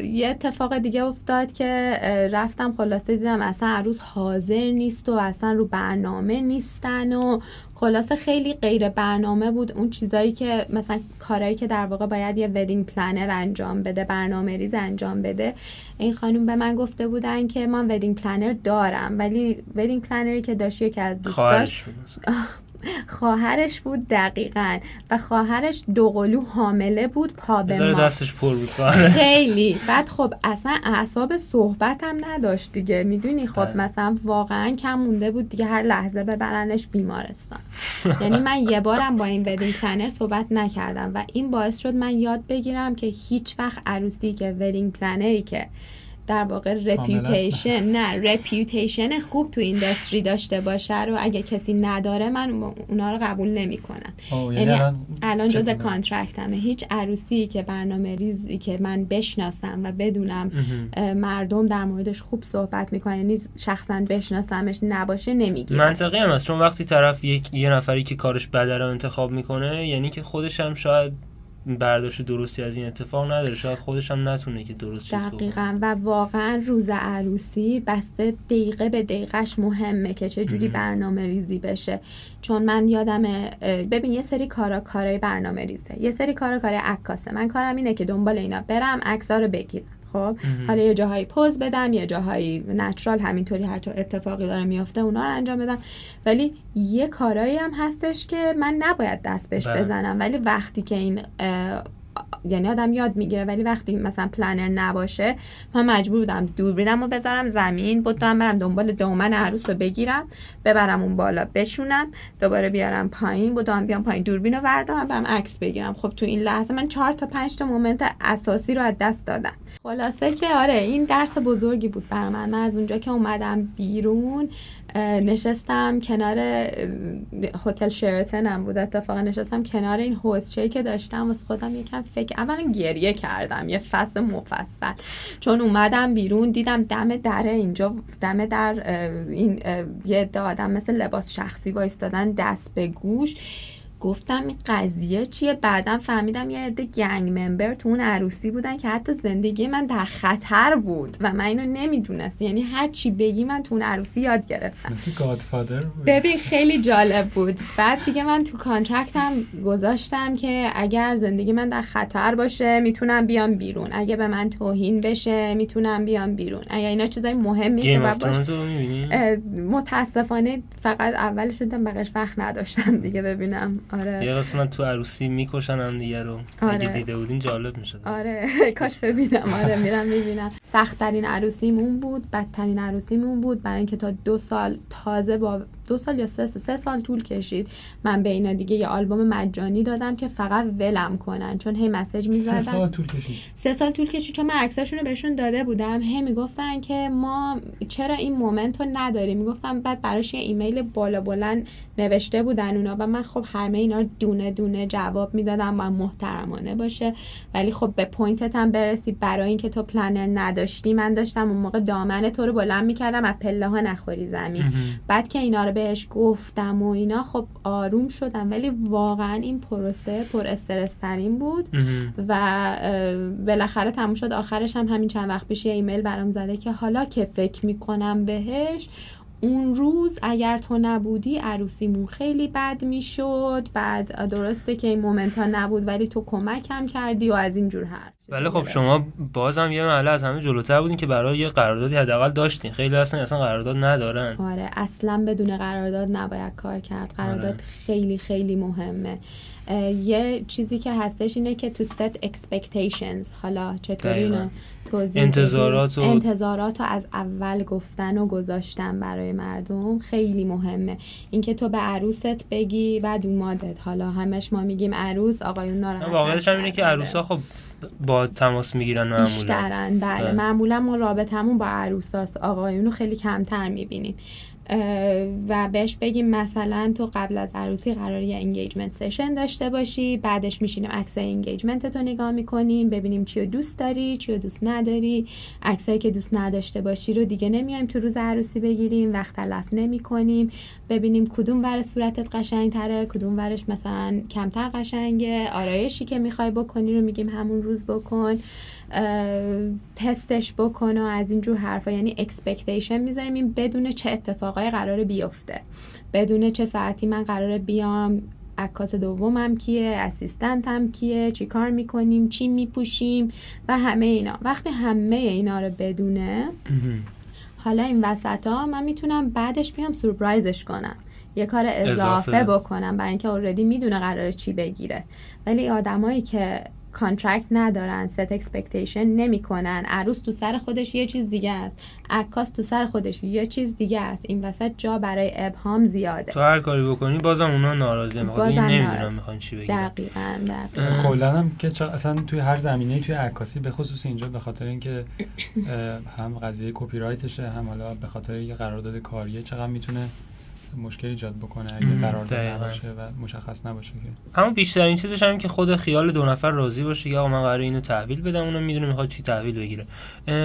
یه اتفاق دیگه افتاد که رفتم خلاصه دیدم اصلا عروس حاضر نیست و اصلا رو برنامه نیستن و خلاصه خیلی غیر برنامه بود. اون چیزایی که مثلا کارهایی که در واقع باید یه wedding planner انجام بده برنامه ریز انجام بده این خانوم به من گفته بودن که من wedding planner دارم ولی wedding planner ی که داشت که از دوستاش خواهرش بود دقیقا و خواهرش دوقلو حامله بود پا به ماه دستش پر بود خیلی. بعد خب اصلا اعصاب صحبت هم نداشت دیگه. می‌دونی خب بله. مثلا واقعا کم مونده بود دیگه هر لحظه ببرنش بیمارستان. یعنی من یه بارم با این wedding planner صحبت نکردم و این باعث شد من یاد بگیرم که هیچ وقت عروسی که wedding planner ی که در واقع reputation نه reputation خوب تو industry داشته باشه رو اگه کسی نداره من اونا رو قبول نمی‌کنم. یعنی, یعنی الان جز کانترکتمه هیچ عروسی که برنامه ریزی که من بشناسم و بدونم مردم در موردش خوب صحبت می‌کنن یعنی شخصا بشناسمش نباشه نمی‌گیرم منطقی هم هست. چون وقتی طرف یک یه نفری که کارش بده رو انتخاب می‌کنه یعنی که خودش هم شاید برداشت درستی از این اتفاق نداره. شاید خودش هم نتونه که درست چیز دقیقا. و واقعا روز عروسی بسته دقیقه به دقیقش مهمه که چه جوری برنامه ریزی بشه. چون من یادم ببین یه سری کارا کارای برنامه ریزه. یه سری کارا کارای عکاسه. من کارم اینه که دنبال اینا برم عکس‌ها رو بگیرم. خب حالا یه جاهایی پوز بدم یه جاهایی نچرال همینطوری هر اتفاقی داره میافته اونا رو انجام بدم. ولی یه کارایی هم هستش که من نباید دست بهش بله. بزنم. ولی وقتی که این یعنی آدم یاد می‌گیره ولی وقتی مثلا پلنر نباشه من مجبور بودم دوربینم رو بذارم زمین بودم برم دنبال دومن عروس رو بگیرم ببرم اون بالا بشونم دوباره بیارم پایین بودم بیام پایین دوربین رو بردارم برم عکس بگیرم. خب تو این لحظه من چهار تا پنج تا مومنت اساسی رو از دست دادم. خلاصه که آره این درس بزرگی بود بر من. من از اونجا که اومدم بیرون نشستم کنار هتل شراتن هم بود. اتفاقا نشستم کنار این هوسچه که داشتم. واسه خودم یکم فکر اولا گریه کردم یه فصل مفصل. چون اومدم بیرون دیدم دم در اینجا دم در این یه آدم مثل لباس شخصی وایستادن دست به گوش. گفتم این قضیه چیه؟ بعدا فهمیدم یه عده گنگ ممبر تو اون عروسی بودن که حتی زندگی من در خطر بود و من اینو نمی‌دونست یعنی هر چی بگی من تو اون عروسی یاد گرفتم. ببین خیلی جالب بود. بعد دیگه من تو کانترکتم گذاشتم که اگر زندگی من در خطر باشه می‌تونم بیام بیرون. اگه به من توهین بشه می‌تونم بیام بیرون. اگر اینا چیزای مهمی که متاسفانه فقط اولش شدم بقیش وقت نداشتم دیگه ببینم. آره. یه قسمت تو عروسی می‌کشن هم دیگه رو. آره. اگه دیده بودین جالب می‌شد. آره. کاش ببینم. آره میرم می‌بینم. سخت ترین عروسیمون بود بدترین عروسیمون بود. برای اینکه تا دو سال تازه با دو سال یا سه, سه سال طول کشید من به اینا دیگه یه آلبوم مجانی دادم که فقط ولم کنن. چون هی مسیج می‌زدن. سه سال طول کشید. سه سال طول کشید چون من عکساشون رو بهشون داده بودم. هی می‌گفتن که ما چرا این moment رو نداریم؟ می‌گفتم بعد براش یه ایمیل بالا بلند نوشته بودن اونا. و من خب همه اینا دونه دونه جواب می‌دادم و محترمانه باشه. ولی خب به point ت هم برسی. برای اینکه تو planner نداشتی من داشتم اون موقع دامن تو رو بلند می‌کردم از پله ها نخوری زمین. بعد که اینا رو بهش گفتم و اینا خب آروم شدم. ولی واقعا این پروسه پر استرس ترین بود و بالاخره تموم شد. آخرش هم همین چند وقت پیش ایمیل برام زده که حالا که فکر می‌کنم بهش اون روز اگر تو نبودی عروسیمون خیلی بد می‌شد. بعد درسته که این مومنت ها نبود ولی تو کمکم کردی و از این جور هر ولی خب شما بازم یه محله از همه جلوتر بودین که برای یه قراردادی حداقل داشتین. خیلی اصلا اصلا قرارداد ندارن. آره اصلا بدون قرارداد نباید کار کرد. قرارداد آره. خیلی خیلی مهمه. یه چیزی که هستش اینه که تو ست expectations. حالا چطوری اینو انتظارات و... انتظارات رو از اول گفتن و گذاشتن برای مردم خیلی مهمه. اینکه تو به عروست بگی و دومادت حالا همش ما میگیم عروس آقایون ناراحت واقعیش هم اینه که عروسا خب با تماس می‌گیرن معمولا. بیشترن بله, بله. معمولا ما رابطمون با عروساست. آقایون رو خیلی کمتر می‌بینیم. و بهش بگیم مثلا تو قبل از عروسی قرار یه engagement session داشته باشی بعدش میشینیم عکس engagement تو نگاه می‌کنیم ببینیم چی دوست داری چی دوست نداری. عکسایی که دوست نداشته باشی رو دیگه نمیایم تو روز عروسی بگیریم وقت تلف نمی کنیم ببینیم کدوم ور صورتت قشنگ تره کدوم ورش مثلا کمتر قشنگه. آرایشی که می‌خوای بکنی رو میگیم همون روز بکن. تستش بکن و از اینجور حرفا. یعنی expectation می‌ذاریم این بدون چه اتفاقای قرار بیفته. بدون چه ساعتی من قرار بیام عکاس دومم کیه assistant م کیه چی کار می‌کنیم چی میپوشیم و همه اینا. وقتی همه اینا رو بدونه حالا این وسط ها من می‌تونم بعدش بیام سورپرایزش کنم. یه کار اضافه, اضافه. بکنم برای اینکه already می‌دونه قراره چی بگیره. ولی آدمایی که contract ندارن set expectation نمی‌کنن. عروس تو سر خودش یه چیز دیگه است. عکاس تو سر خودش یه چیز دیگه است. این وسط جا برای ابهام زیاده. تو هر کاری بکنی بازم اونا ناراضی می‌خواد نمی‌دونم می‌خوان چی بگیرن دقیقاً دقیقاً. کلا هم که اصلا توی هر زمینه توی عکاسی به خصوص اینجا به خاطر اینکه هم قضیه کپی رایتشه هم حالا به خاطر یه قرارداد کاریه چقدر می‌تونه مشکل ایجاد بکنه اگه قرار نباشه و مشخص نباشه که. اما بیشترین چیزش هم که خود خیال دو نفر راضی باشه یا من قرار اینو تحویل بدم اونم می‌دونه می‌خواد چی تحویل بگیره.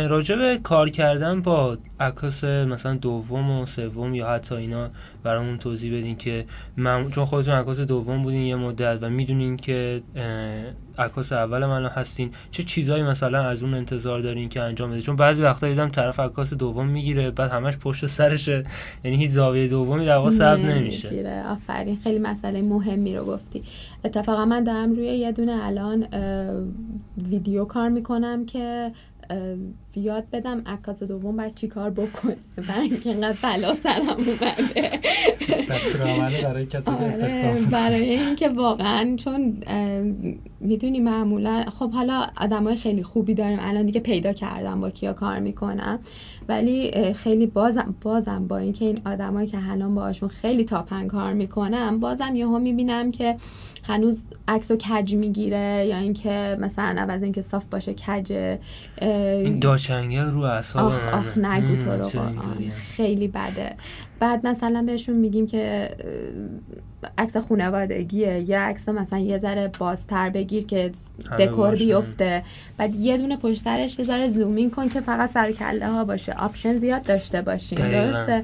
راجع به کار کردن با عکاس مثلا دوم و سوم یا حتی اینا برامون توضیح بدین که من چون خودتون عکاس دوم بودین یه مدت و می‌دونین که عکاس اول من هستین چه چیزایی مثلا از اون انتظار دارین که انجام بده چون بعضی وقتا دیدم طرف عکاس دوم می‌گیره بعد همش پشت سرشه. یعنی هیچ زاویه دومی در واقع ثبت نمیشه. آفرین. خیلی مسئله مهمی رو گفتی. اتفاقا من دارم روی یه دونه الان ویدیو کار می‌کنم که یاد بدم عکاس دوم باید چی کار بکنه؟ برای اینکه اینقدر بلا سرم اومده. برای کسی آره برای اینکه واقعا چون می‌دونی معمولا خب حالا آدمای خیلی خوبی داریم الان دیگه پیدا کردم با کیا کار می‌کنم. ولی خیلی بازم بازم با اینکه این آدمایی که الان باشون خیلی تاپن کار می‌کنم بازم یهو می‌بینم که هنوز عکس و کج می‌گیره یا اینکه مثلا عوض اینکه صاف باشه کج این Dutch angle رو اعصاب آخ آخ نگو تو رو خیلی بده. بعد مثلا بهشون میگیم که عکس خانوادگیه یا عکس مثلا یه ذره بازتر بگیر که دکور بیفته. بعد یه دونه پشت سرش یه ذره zoom in کن که فقط سر کله ها باشه. option زیاد داشته باشیم درسته؟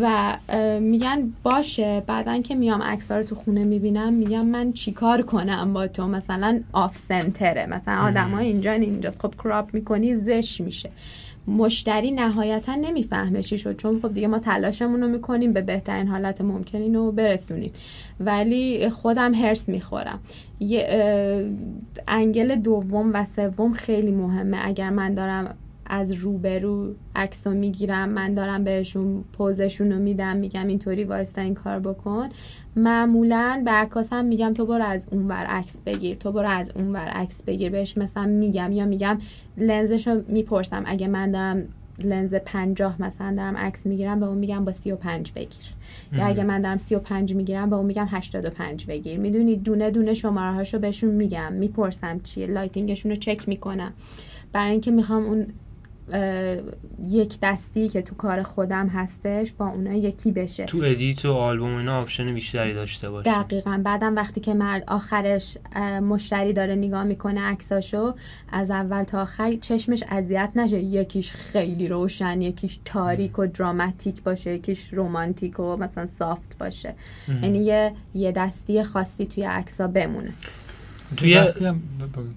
و میگن باشه. بعدا که میام عکس رو تو خونه می‌بینم میگم من چیکار کنم با تو؟ مثلا آف سنتره. مثلا آدم اینجا اینجاست. خب کراپ می‌کنی زش میشه. مشتری نهایتا نمی‌فهمه چی شد. چون خب دیگه ما تلاشمون رو می‌کنیم به بهترین حالت ممکن اینو برسونیم. ولی خودم هرس می‌خورم. یه انگل دوم و سوم خیلی مهمه. اگر من دارم از روبرو عکس رو می‌گیرم من دارم بهشون pose شون رو میدم میگم اینطوری وایستا این کار بکن. معمولا به عکاسم میگم تو برو از اون ور عکس بگیر تو برو از اون ور عکس بگیر. بهش مثلا میگم یا میگم لنزش رو می‌پرسم. اگه من دارم لنز پنجاه مثلا دارم عکس می‌گیرم به اون میگم با سی و پنج بگیر. یا اگه من دارم سی و پنج می‌گیرم به اون میگم هشتاد و پنج بگیر. می‌دونی؟ دونه دونه شماره هاشو بهشون میگم. می‌پرسم چیه؟ lighting شون رو چک می‌کنم. برای اینکه می‌خوام اون یک دستی که تو کار خودم هستش با اونا یکی بشه. تو edit و آلبوم اینا option بیشتری داشته باشه دقیقا. بعدم وقتی که مرد آخرش مشتری داره نگاه می‌کنه عکساشو از اول تا آخر چشمش اذیت نشه. یکیش خیلی روشن یکیش تاریک و دراماتیک باشه یکیش رومانتیک و مثلا soft باشه. یعنی یه یه دستی خاصی توی عکسا بمونه. توی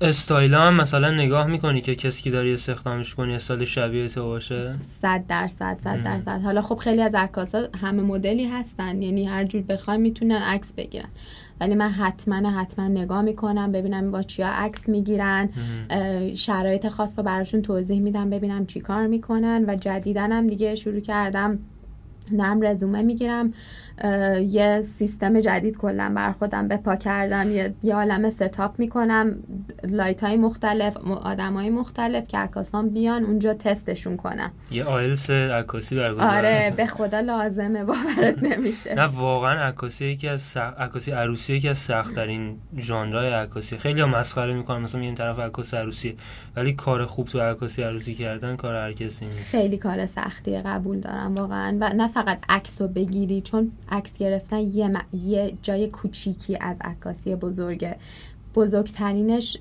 استایل هم مثلا نگاه می‌کنی که کسی که داری استخدامش کنی استایل شبیه تو باشه؟ صد درصد صد درصد. حالا خب خیلی از عکاسا همه مدلی هستن یعنی هر جور بخوای می‌تونن عکس بگیرن. ولی من حتما حتما نگاه می‌کنم ببینم با چیا عکس می‌گیرن شرایط خاص رو براشون توضیح میدم ببینم چی کار می‌کنن. و جدیدنم دیگه شروع کردم نرم رزومه می‌گیرم. یه سیستم جدید کلا بر خودم بپا کردم. یه, یه عالم ستاپ می‌کنم. لایت های مختلف آدم های مختلف که عکاسان بیان اونجا تستشون کنم. یه آیلس عکاسی برگزار. آره به خدا لازمه باورت نمیشه. نه واقعا عکاسی یکی از سخ... عکاسی عروسی یکی از سخت ترین ژانرهای عکاسی. خیلی مسخره می‌کنن مثلا این طرف عکاس عروسی ولی کار خوب تو عکاسی عروسی کردن کار هر کسی نیست. خیلی کار سختیه قبول دارم واقعا. و نه فقط عکس رو بگیری چون عکس گرفتن یه, یه جای کوچیکی از عکاسی بزرگه. بزرگترینش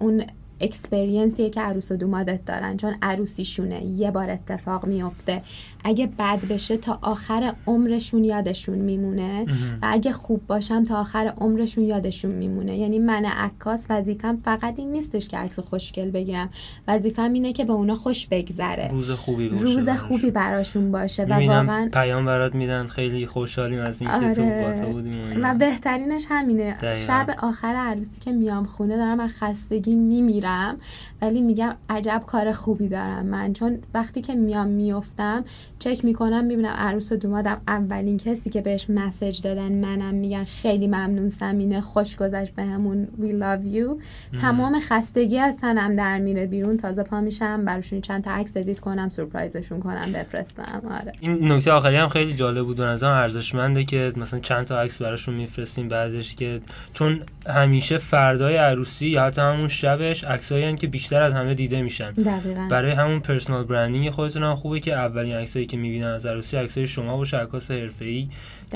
اون اکسپریانسیه که عروس و دومادت دارن. چون عروسیشونه. یه بار اتفاق میفته. اگه بد بشه تا آخر عمرشون یادشون میمونه و اگه خوب باشم تا آخر عمرشون یادشون میمونه. یعنی من عکاس وظیفم فقط این نیستش که عکس خوشگل بگیرم. وظیفم اینه که به اونا خوش بگذره. روز خوبی باشه روز خوبی براشون باشه و واقعا پیام برات میدن. خیلی خوشحالیم از اینکه آره. تو بودیم و بهترینش همینه. شب آخر عروسی که میام خونه دارم از خستگی میمیرم. ولی میگم عجب کار خوبی دارم من. چون وقتی که میام میفتم چک می‌کنم می‌بینم عروس و دومادم اولین کسی که بهش مسج دادن منم. میگن خیلی ممنون سمینه خوش گذشت بهمون we love you. تمام خستگی از تنم در میره بیرون. تازه پا میشم براشون چند تا عکس edit کنم سورپرایزشون کنم بفرستم. آره. این نکته آخری هم خیلی جالب بود. و ارزشمنده که مثلا چند تا عکس براشون میفرستیم بعدش که چون همیشه فردای عروسی یا حتی همون شبش عکسایی که بیشتر از همه دیده میشن. دقیقا. برای همون personal branding خودتون هم خوبه که اولین عکسایی که می‌بینن از عروسی عکسای شما باشه عکاس حرفه‌ای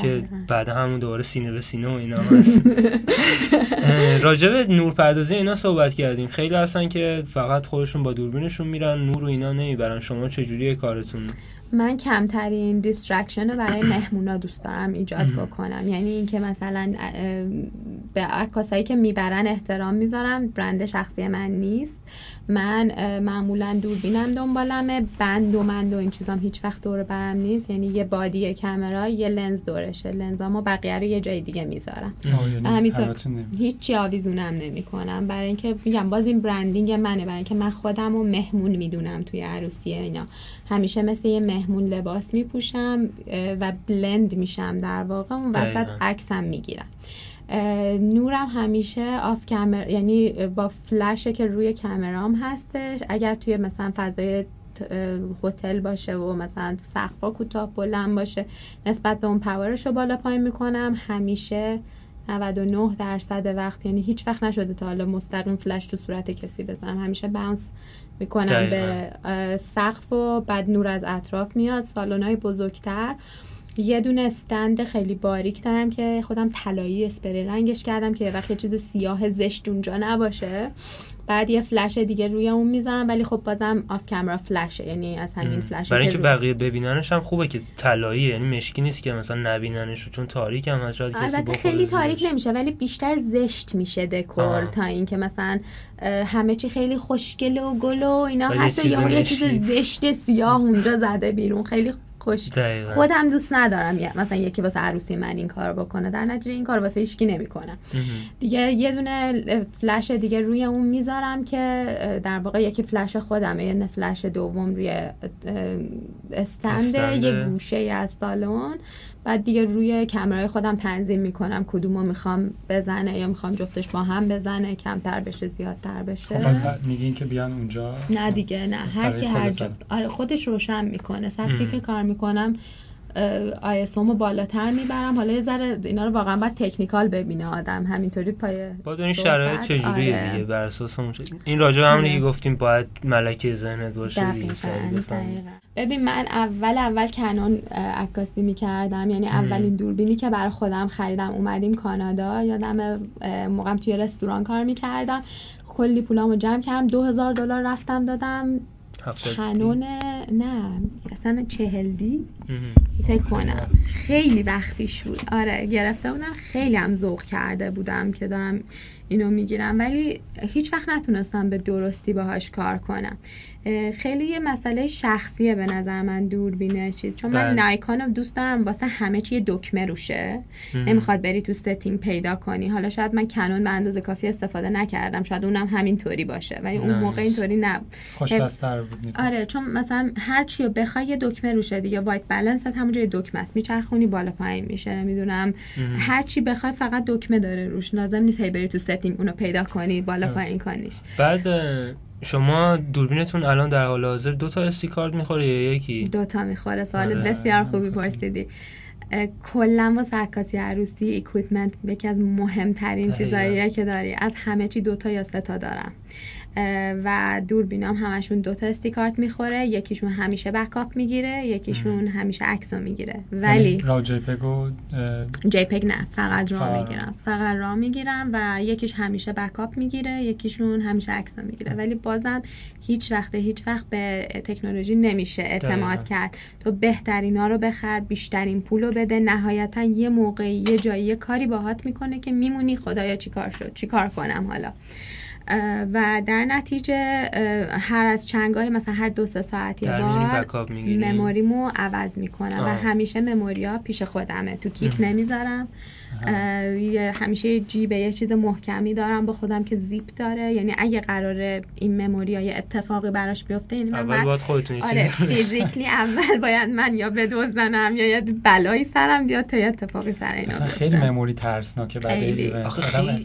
که بعد همون دوباره سینه به سینه و اینا هست. راجب نورپردازی اینا صحبت کردیم. خیلی هستن که فقط خودشون با دوربینشون میرن نور و اینا نمی‌برن. شما چجوریه کارتون؟ من کمترین distraction رو برای مهمونا دوست دارم ایجاد بکنم. یعنی اینکه مثلا به عکاسایی که می‌برن احترام می‌ذارم. برند شخصی من نیست. من معمولا دوربینم دنبالمه. بند و مند و این چیزام هیچ وقت دور برم نیست. یعنی یه body camera یه لنز دورشه. لنزامو بقیه رو یه جای دیگه می‌ذارم. یعنی همینطور هیچی آویزونم نمی‌کنم. برای اینکه میگم باز این برندینگ منه. برای اینکه من خودم رو مهمون می‌دونم توی عروسی اینا. همیشه مثل یه مهمون لباس میپوشم و بلند میشم در واقع. اون وسط عکسم می‌گیرم. نورم همیشه آف کامر یعنی با فلشه که روی کامرام هستش. اگر توی مثلا فضای هتل باشه و مثلا تو سقفا کوتاه بلند باشه نسبت به اون power ش رو بالا پایین می‌کنم. همیشه 99 درصد وقت یعنی هیچ وقت نشده تا حالا مستقیم فلش تو صورت کسی بزنم. همیشه bounce می‌کنم به سقف و بعد نور از اطراف میاد. سالن های بزرگتر. یه دونه stand خیلی باریک دارم که خودم طلایی اسپری رنگش کردم که وقتی چیز سیاه زشت اونجا نباشه. بعد یه فلش دیگه روی اون می‌ذارم ولی خب بازم off camera flash ه یعنی از همین فلش برای اینکه بقیه ببیننش هم خوبه که طلایی یعنی مشکی نیست که مثلا نبیننش چون تاریک هم از البته خیلی تاریک نمیشه ولی بیشتر زشت میشه دکور تا اینکه مثلا همه چی خیلی خوشگل و گل و اینا حتی یه چیز زشت سیاه اونجا زده بیرون. خیلی خوش خودم دوست ندارم مثلا یکی واسه عروسی من این کار بکنه. در نتیجه این کار واسه هیچکی نمی‌کنه. دیگه یه دونه فلش دیگه روی اون می‌ذارم که در واقع یکی فلش خودمه. یه فلش دوم روی استنده یه گوشه از سالن. بعد دیگه روی کمرای خودم تنظیم می‌کنم کدومو می‌خوام بزنه یا می‌خوام جفتش با هم بزنه کمتر بشه زیادتر بشه. خب میگین که بیان اونجا؟ نه دیگه نه. هر کی هر جا. آره خودش روشن می‌کنه. سبکی که کار می‌کنم آیسومو بالاتر می‌برم. حالا یه ذره اینا رو واقعا باید تکنیکال ببینه آدم. همینطوری پای باید این شرایط چجوریه آره. دیگه بر اساس این راجع همونی که آره. گفتیم باید ملکه ذهنت باشه دیگه ببین من اول اول کنون عکاسی می‌کردم. یعنی اولین دوربینی که برای خودم خریدم اومدیم کانادا. یادم موقعم توی رستوران کار می‌کردم. کلی پولامو جمع کردم. دو هزار دلار رفتم دادم. کنون نه اصلا چهل دی. فکر کنم. خیلی وقت پیش بود. آره گرفته بودم. خیلی هم ذوق کرده بودم که دارم اینو می‌گیرم. ولی هیچ وقت نتونستم به درستی باهاش کار کنم. خیلی یه مسئله شخصیه به نظر من دوربینه چیز. چون من بله. Nikon رو دوست دارم واسه همه چی دکمه روشه. نمی‌خواد بری تو setting پیدا کنی. حالا شاید من Canon به اندازه کافی استفاده نکردم. شاید اونم همین طوری باشه. ولی اون موقع اینطوری نبود. خوش بود. آره چون مثلا هر چی رو بخوای یه دکمه روشه دیگه. white balance همونجا یه دکمه است. میچرخونی بالا پایین میشه نمی‌دونم. هر چی بخوای فقط دکمه داره روش. لازم نیست هی بری تو setting اونو پیدا کنی بالا پایین کنیش. بعد شما دوربینتون الان در حال حاضر دو تا SD card می‌خوره یا یکی؟ دو تا می‌خوره. سوال آره. بسیار خوبی پرسیدی. کلا واسه عکاسی عروسی equipment یکی از مهمترین چیزاییه که داری. از همه چی دوتا یا سه تا دارم. و دوربینام همشون دوتا SD card می‌خوره. یکیشون همیشه backup می‌گیره یکیشون همیشه عکسو می‌گیره. یعنی ولی را جیپگو جیپگ نه فقط را می‌گیرم. فقط را می‌گیرم و یکیش همیشه بکاپ می‌گیره یکیشون همیشه عکسو می‌گیره. ولی بازم هیچ وقت هیچ وقت به تکنولوژی نمیشه اعتماد کرد. تو بهترینا رو بخر بیشترین پولو بده. نهایتا یه موقعی یه جایی یه کاری باهات می‌کنه که میمونی خدایا چیکار شد چیکار کنم حالا. و در نتیجه هر از چنگاه مثلا هر دو سه ساعت یه بار مموریمو عوض می‌کنم و همیشه مموریا پیش خودمه. تو کیف نمی‌ذارم. همیشه جیب یه چیز محکمی دارم با خودم که زیپ داره. یعنی اگه قراره این مموری های اتفاقی براش بیفته یعنی اول باید خودتون آره فیزیکلی اول باید من یا بدوزنم یا یه بلایی سرم بیاد تا یه اتفاقی سر اینا خیلی مموری ترسناکه بعد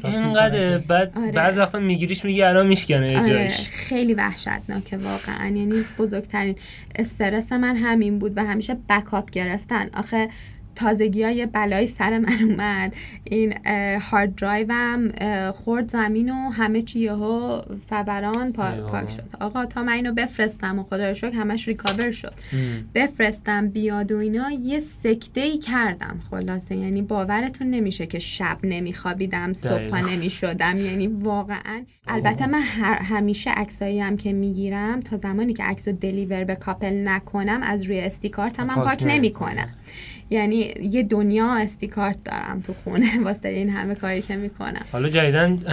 اینقدر بعد آره. بعض وقتا میگیریش میگی الان میشکنه آره. خیلی وحشتناکه واقعا. یعنی بزرگترین استرس من همین بود و همیشه بکاپ گرفتن. آخه تازگی های بلای سر من اومد. این هارد درایوم خورد زمین و همه چی یهو فبران پاک شد. آقا تا من اینو بفرستم و خدا رو شکر همش ریکاور شد. بفرستم بیاد و اینا یه سکته ای کردم خلاصه. یعنی باورتون نمیشه که شب نمیخوابیدم صبح نمی‌شدم. یعنی واقعا. البته من همیشه عکسایی هم که می‌گیرم تا زمانی که عکس deliver به couple نکنم از روی SD card هم, هم پاک نمی‌کنم. یعنی یه دنیا SD card دارم تو خونه واسه این همه کاری که می‌کنم. حالا جدیدا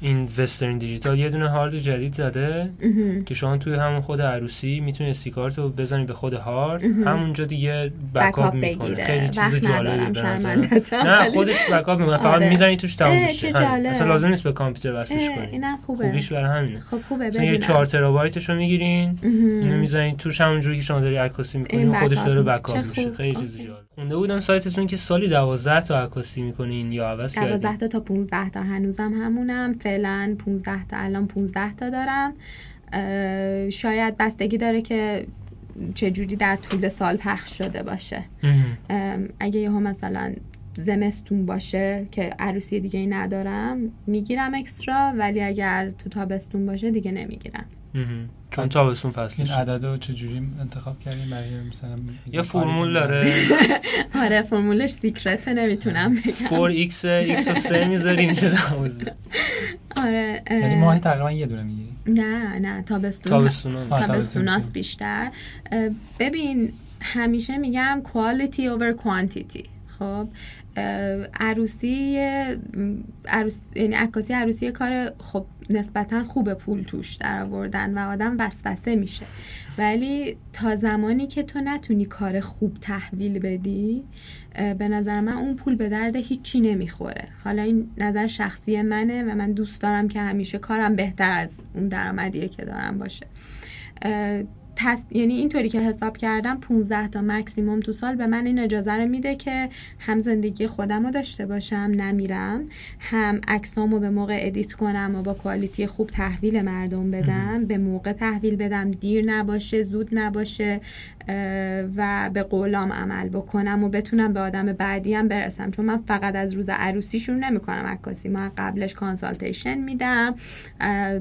این Western Digital یه دونه هارد جدید زده که شما توی همون خود عروسی می‌تونی SD card رو بزنی به خود هارد. همونجا دیگه backup می‌کنه. خیلی چیز جالبی نه خودش backup می‌کنه. فقط آره. می‌زنی توش تموم میشه. اصلا لازم نیست به کامپیوتر وصلش کنی. اینم خوبه. خوبیش برای همینه. خب خوبه. یه 4 ترابایتش رو می‌گیرین. اینو می‌زنید توش همونجوری که شما داری عکاسی می‌کنی خودش داره بکاپ میشه. خیلی چیز جالب خونده بودم سایتتون که سالی 12 تا عکاسی می‌کنین یا عوض کردین 12 تا 15 تا. هنوزم همونم. فعلا 15 تا. الان 15 تا دارم. شاید بستگی داره که چجوری در طول سال پخش شده باشه. اگه یه مثلا زمستون باشه که عروسی دیگه ای ندارم می‌گیرم اکسترا ولی اگر تو تابستون باشه دیگه نمی‌گیرم. چون تابستون فصلش این عدد رو چجوری انتخاب کردیم؟ برای مثلا یه فرمول داره. آره فرمولش سیکرته نمی‌تونم بگم. 4x x و 3 می‌ذاری میشه 12 آره یعنی ماه تقریبا یه دونه می‌گیری نه نه تابستون. تابستون تابستوناست بیشتر. ببین همیشه میگم quality over quantity. خب؟ عروسی عروس یعنی عکاسی عروسی کار خب نسبتا خوب پول توش در آوردن و آدم وسوسه میشه. ولی تا زمانی که تو نتونی کار خوب تحویل بدی به نظر من اون پول به درد هیچی نمی‌خوره. حالا این نظر شخصی منه و من دوست دارم که همیشه کارم بهتر از اون درآمدیه که دارم باشه. تس... یعنی اینطوری که حساب کردم 15 تا مکسیموم تو سال به من این اجازه رو میده که هم زندگی خودم رو داشته باشم نمیرم هم عکسامو به موقع edit کنم و با quality خوب تحویل مردم بدم به موقع تحویل بدم. دیر نباشه زود نباشه. و به قولام عمل بکنم و بتونم به آدم بعدی هم برسم. چون من فقط از روز عروسیشون نمی‌کنم عکاسی. ما قبلش consultation میدم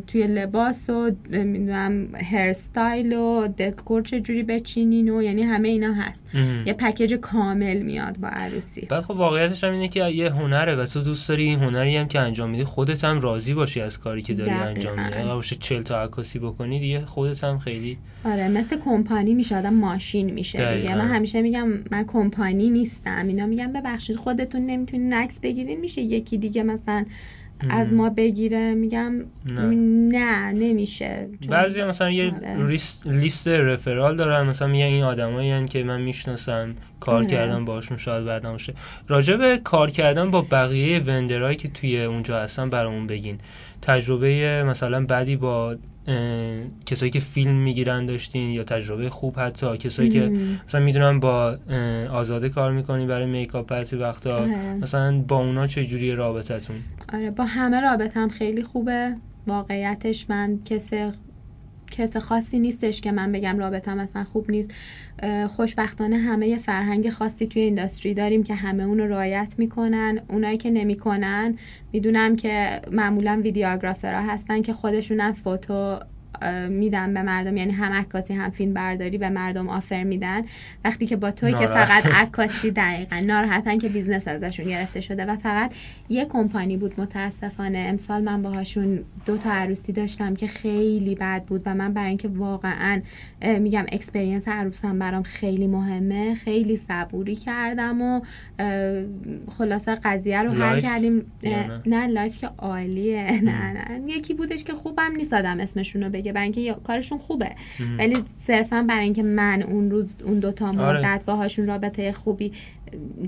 توی لباس و می‌دونم هر استایل و دکور چجوری بچینین و یعنی همه اینا هست. یه پکیج کامل میاد با عروسی. بعد خب واقعیتش هم اینه که یه هنره و تو دوست داری این هنری هم که انجام میدی خودت هم راضی باشی از کاری که داری انجام میدی. اگه باشه 40 تا عکاسی بکنی دیگه خودت هم خیلی آره مثل کمپانی میشه آدم ماشین میشه دیگه. من همیشه میگم من کمپانی نیستم. اینا میگم ببخشید خودتون نمی‌تونین عکس بگیرین میشه یکی دیگه مثلا از ما بگیره. میگم نه, نه نمیشه. بعضی مثلا یه آره. لیست رفرال دارن. مثلا میگن این آدمایی که من می‌شناسم کار آره. کردن باشون شاید بعد نباشه. راجع به کار کردن با بقیه وندرهایی که توی اونجا هستن برامون بگین. تجربه مثلا بعدی با کسایی که فیلم می‌گیرن داشتین یا تجربه خوب حتی کسایی که مثلا می‌دونن با آزاده کار می‌کنی برای میکاپ بعضی وقتا آره. مثلا با اونا چه جوری رابطتون آره با همه رابطم خیلی خوبه واقعیتش من کسی کس خاصی نیستش که من بگم رابطم اصلا خوب نیست. خوشبختانه همه فرهنگ خاصی توی industry داریم که همه اون رو رعایت می‌کنن. اونایی که نمی‌کنن می‌دونم که معمولا videographer ها هستن که خودشونم photo میدن به مردم یعنی هم عکاسی هم فیلم برداری به مردم offer میدن. وقتی که با توی که فقط عکاسی دقیقا ناراحتن که business ازشون گرفته شده و فقط یه کمپانی بود متاسفانه. امسال من باهاشون دو تا عروسی داشتم که خیلی بد بود و من برای اینکه واقعا میگم experience عروسم برام خیلی مهمه. خیلی صبوری کردم و خلاصه قضیه رو حل کردیم. نه؟ Life که عالیه. نه نه. یکی بودش که خوبم نیست اسمشون رو بگه. برای اینکه کارشون خوبه. ولی صرفا برای اینکه من اون روز اون دوتا آره. مدت باهاشون رابطه خوبی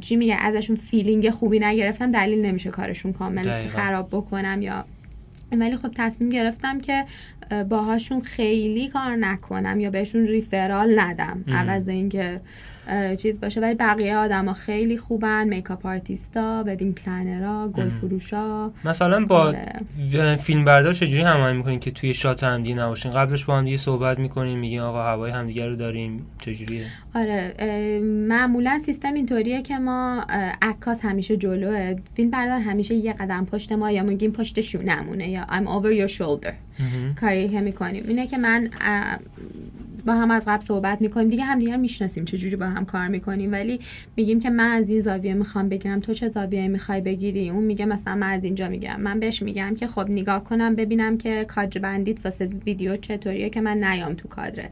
چی میگه ازشون feeling خوبی نگرفتم دلیل نمیشه کارشون کامل خراب بکنم یا ولی خب تصمیم گرفتم که باهاشون خیلی کار نکنم یا بهشون referral ندم. عوض اینکه چیز باشه. ولی بقیه آدما خیلی خوبن. makeup artist ا wedding planner ا گل فروشا. مثلا با آره. فیلم بردار چجوری هماهنگ می‌کنین که توی shot همدیگه نباشین؟ قبلش با هم دیگه صحبت می‌کنین میگین آقا هوای همدیگه رو داریم. چجوریه؟ آره. معمولا سیستم اینطوریه که ما عکاس همیشه جلوه. فیلم بردار همیشه یه قدم پشت ما یا میگیم پشت شونمونه یا I'm over your shoulder. کاری که می‌کنیم. اینه که من با هم از قبل صحبت می‌کنیم. دیگه هم دیگه می‌شناسیم چجوری با هم کار می‌کنیم. ولی میگیم که من از این زاویه می‌خوام بگیرم. تو چه زاویه می‌خوای بگیری؟ اون میگه مثلا من از اینجا میگم. من بهش میگم که خب نگاه کنم ببینم که کادر بندیت واسه ویدیو چطوریه که من نیام تو کادرت.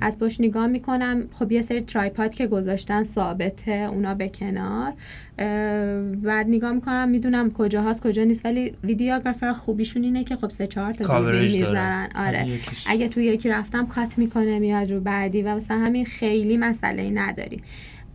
از پشت نگاه می‌کنم. خب یه سری tripod که گذاشتن ثابته اونا به کنار. بعد نگاه می‌کنم می‌دونم کجا هست کجا نیست ولی videographer خوبیشون اینه که خب سه چهار تا دوربین می‌ذارن. آره. اگه تو یکی رفتم cut می‌کنه میاد رو بعدی و مثلا همین خیلی مسئله ای نداریم.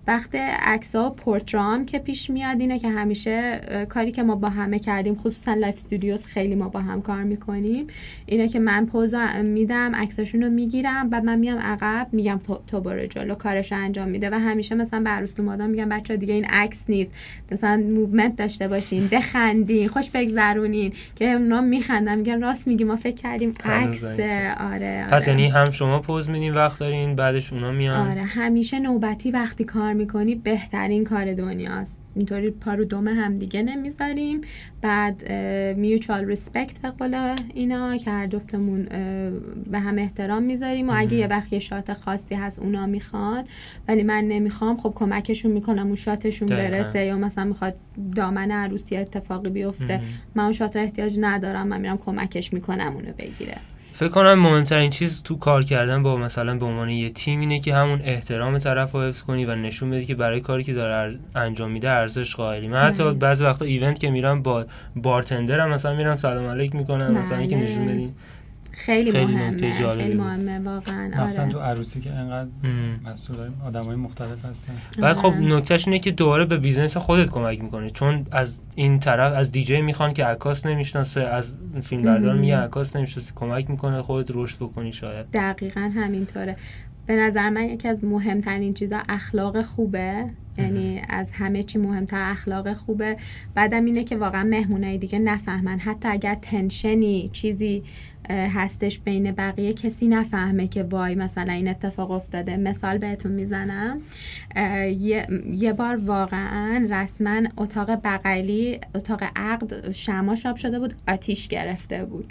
وقت عکس ها portrait م که پیش میاد اینه که همیشه کاری که ما با همه کردیم خصوصا Life Studios خیلی ما با هم کار می‌کنیم اینه که من pose میدم عکساشون رو می‌گیرم بعد من میام عقب میگم تو, تو برو جلو کارش انجام میده. و همیشه مثلا به عروس میگم بچه دیگه این عکس نیست. مثلا movement داشته باشین بخندین خوش بگذرونین. که اونا میخندن میگن راست میگی ما فکر کردیم عکس آره, آره پس یعنی هم شما pose میدین وقت دارین بعدش اونا میان. آره همیشه نوبتی وقتی کار کار می‌کنی بهترین کار دنیاست. اینطوری پا رو دم هم دیگه نمی‌ذاریم. بعد mutual respect به قول اینا که هر جفتمون به هم احترام می‌ذاریم و اگه یه وقت یه shot خاصی هست اونا می‌خوان. ولی من نمی‌خوام. خب کمکشون می‌کنم اون shot شون برسه یا مثلا می‌خواد دامن عروسی اتفاقی بیفته. من اون shot احتیاج ندارم. من میرم کمکش می‌کنم اونو بگیره. فکر کنم مهمترین چیز تو کار کردن با مثلا به عنوان یه تیم اینه که همون احترام طرف رو حفظ کنی و نشون بدی که برای کاری که داره انجام میده ارزش قائلی من حتی. بعضی وقتا event که میرم با bartender م مثلا میرم سلام علیک می‌کنم مثلا اینکه. نشون بدی خیلی, خیلی مهمه خیلی مهمه واقعا. مثلا آره. تو عروسی که انقدر مسئول آدمای مختلف هستن. بعد خب آره. نکتهش اینه که دوباره به business خودت کمک می‌کنه چون از این طرف از دیجی می‌خوان که عکاس نمی‌شناسه از فیلم بردار میگه عکاس نمی‌شناسه کمک می‌کنه خودت رشد بکنی شاید. دقیقا همینطوره. به نظر من یکی از مهمترین چیزا اخلاق خوبه. یعنی از همه چی مهمتر اخلاق خوبه. بعدم اینه که واقعا مهمونای دیگه نفهمن. حتی اگر تنشنی چیزی هستش بین بقیه. کسی نفهمه که وای مثلا این اتفاق افتاده. مثال بهتون می‌زنم. یه،, یه بار واقعا رسما اتاق بغلی اتاق عقد شما شاب شده بود آتیش گرفته بود.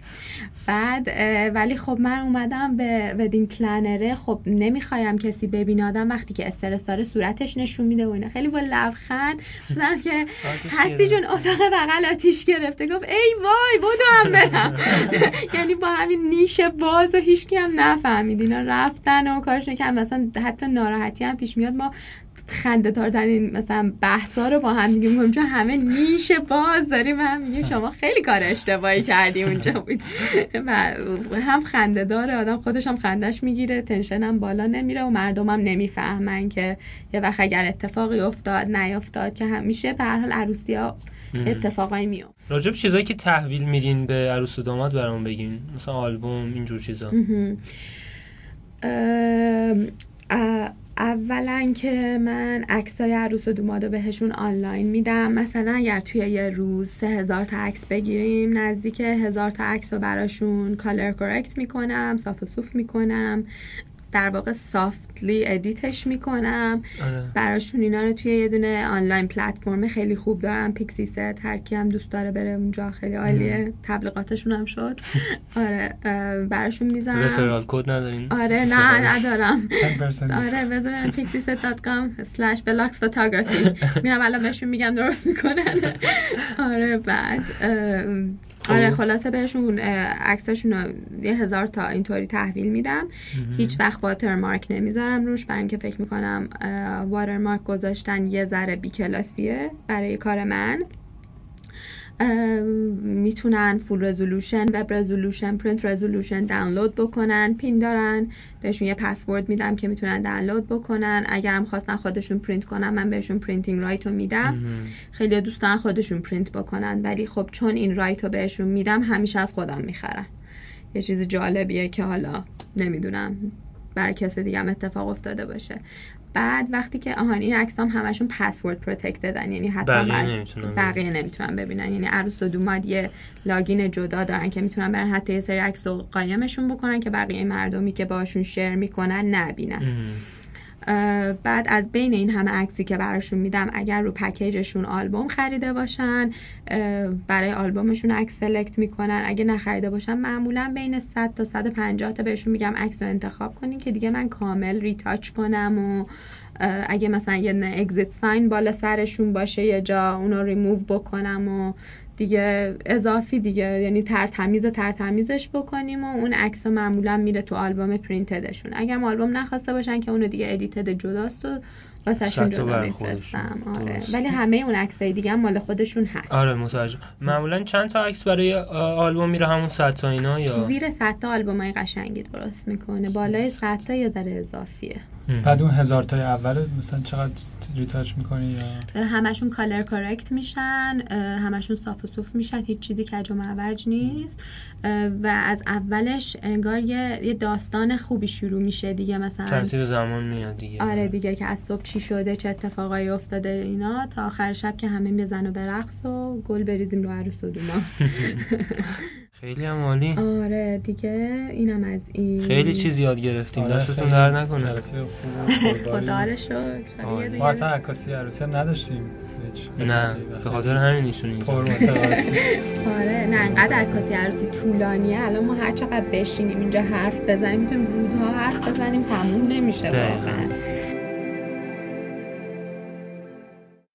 بعد ولی خب من اومدم به ودین پلنره خب نمی‌خوایم کسی ببینه آدم وقتی که استرس داره صورتش نشون میده و اینا. خیلی با لبخند بودم که هستی جون اتاق بغل آتیش گرفته. گفت ای وای بودو هم برم. یعنی با همین نیش باز و هیچکی هم نفهمید. اینا رفتن و کارش نکردن مثلا حتی ناراحتی هم پیش میاد. ما خنده این مثلا بحثا رو با هم دیگه میگم چون همه نیش باز داریم و هم میگیم شما خیلی کار اشتباهی کردی اونجا بود. و هم خنده داره آدم خودش هم خندش می‌گیره. تنشن هم بالا نمیره و مردم هم نمی‌فهمن که یه وقت اگر اتفاقی افتاد نیافتاد که همیشه به هر حال عروسی ها اتفاقایی میاد راجب چیزایی که تحویل میدین به عروس و داماد برامون بگین. مثلا آلبوم اینجور چیزا. اولا که من عکسای عروس و دومادو بهشون آنلاین میدم. مثلا اگر توی یه روز سه هزار تا عکس بگیریم نزدیک هزار تا عکس رو براشون color correct می‌کنم صاف و صوف می‌کنم. در واقع softly edit ش می‌کنم. آره. براشون اینا رو توی یه دونه online platform خیلی خوب دارم. Pixieset هر کی هم دوست داره بره اونجا خیلی عالیه. تبلیغاتشون هم شد. آره براشون می‌ذارم. referral code ندارین؟ آره نه ندارم. آره بذارن pixieset.com slash بلاکس photography میرم الان بهشون میگم درست می‌کنن. آره بعد آره خلاصه بهشون عکساشون یه هزار تا اینطوری تحویل میدم. هیچ وقت watermark نمی‌ذارم روش. برای اینکه فکر می‌کنم watermark گذاشتن یه ذره بی کلاسیه برای کار من. می‌تونن full resolution web resolution print resolution دانلود بکنن پین دارن. بهشون یه پسورد میدم که می‌تونن دانلود بکنن. اگر هم خواستن خودشون پرینت کنن من بهشون printing right رو میدم. خیلی دوست دارن خودشون پرینت بکنن. ولی خب چون این right رو بهشون میدم همیشه از خودم می‌خرن. یه چیز جالبیه که حالا نمی‌دونم برای کسی دیگه هم اتفاق افتاده باشه. بعد وقتی که آهان این عکس هم همشون پسورد پروتکتدن یعنی حتی بقیه نمی‌تونن ببینن. یعنی عروس و دوماد یه لاگین جدا دارن که می‌تونن برن حتی یه سری عکس رو قایمشون بکنن که بقیه مردمی که باشون شیر می‌کنن نبینن. بعد از بین این همه عکسی که براشون میدم اگر رو پکیجشون آلبوم خریده باشن برای آلبومشون عکس select می‌کنن. اگه نخریده باشن معمولا بین 100 تا 150 تا بهشون میگم عکس رو انتخاب کنین که دیگه من کامل retouch کنم و اگه مثلا یه exit sign بالا سرشون باشه یه جا اونو ریموو بکنم و دیگه اضافی دیگه یعنی ترتمیز ترتمیزش بکنیم و اون عکس معمولا میره تو آلبوم printed شون. اگر آلبوم نخواسته باشن که اونو دیگه edited جداست و واسهشون جدا میفرستم. آره. ولی همه اون عکسای دیگه هم مال خودشون هست. آره متوجه. معمولا چند تا عکس برای آلبوم میره همون 100 تا اینا یا؟ زیر 100 تا آلبومای قشنگی درست می‌کنه. بالای 100 تا یه ذره اضافیه. بعد اون هزار تای اول مثلا چقدر retouch می‌کنی یا؟ همشون color correct میشن همشون صاف و صوف میشن هیچ چیزی کج و معوج نیست. و از اولش انگار یه, یه داستان خوبی شروع میشه دیگه مثلا ترتیب زمان میاد دیگه. آره دیگه که از صبح چی شده چه اتفاقایی افتاده اینا تا آخر شب که همه میزن و برقص و گل بریزیم رو عروس و دوما خیلی هم عالی. آره دیگه اینم از این. خیلی چیز یاد گرفتیم. آره، دستتون در نکنه. خدا رو شکر. حالا. یه ما اصلا عکاسی عروسی هم نداشتیم. هیچ نه به خاطر همین ایشون اینجا. آره نه انقدر عکاسی عروسی طولانیه. الان ما هر چقدر بشینیم اینجا حرف بزنیم می‌تونیم روزها حرف بزنیم تموم نمیشه. واقعا.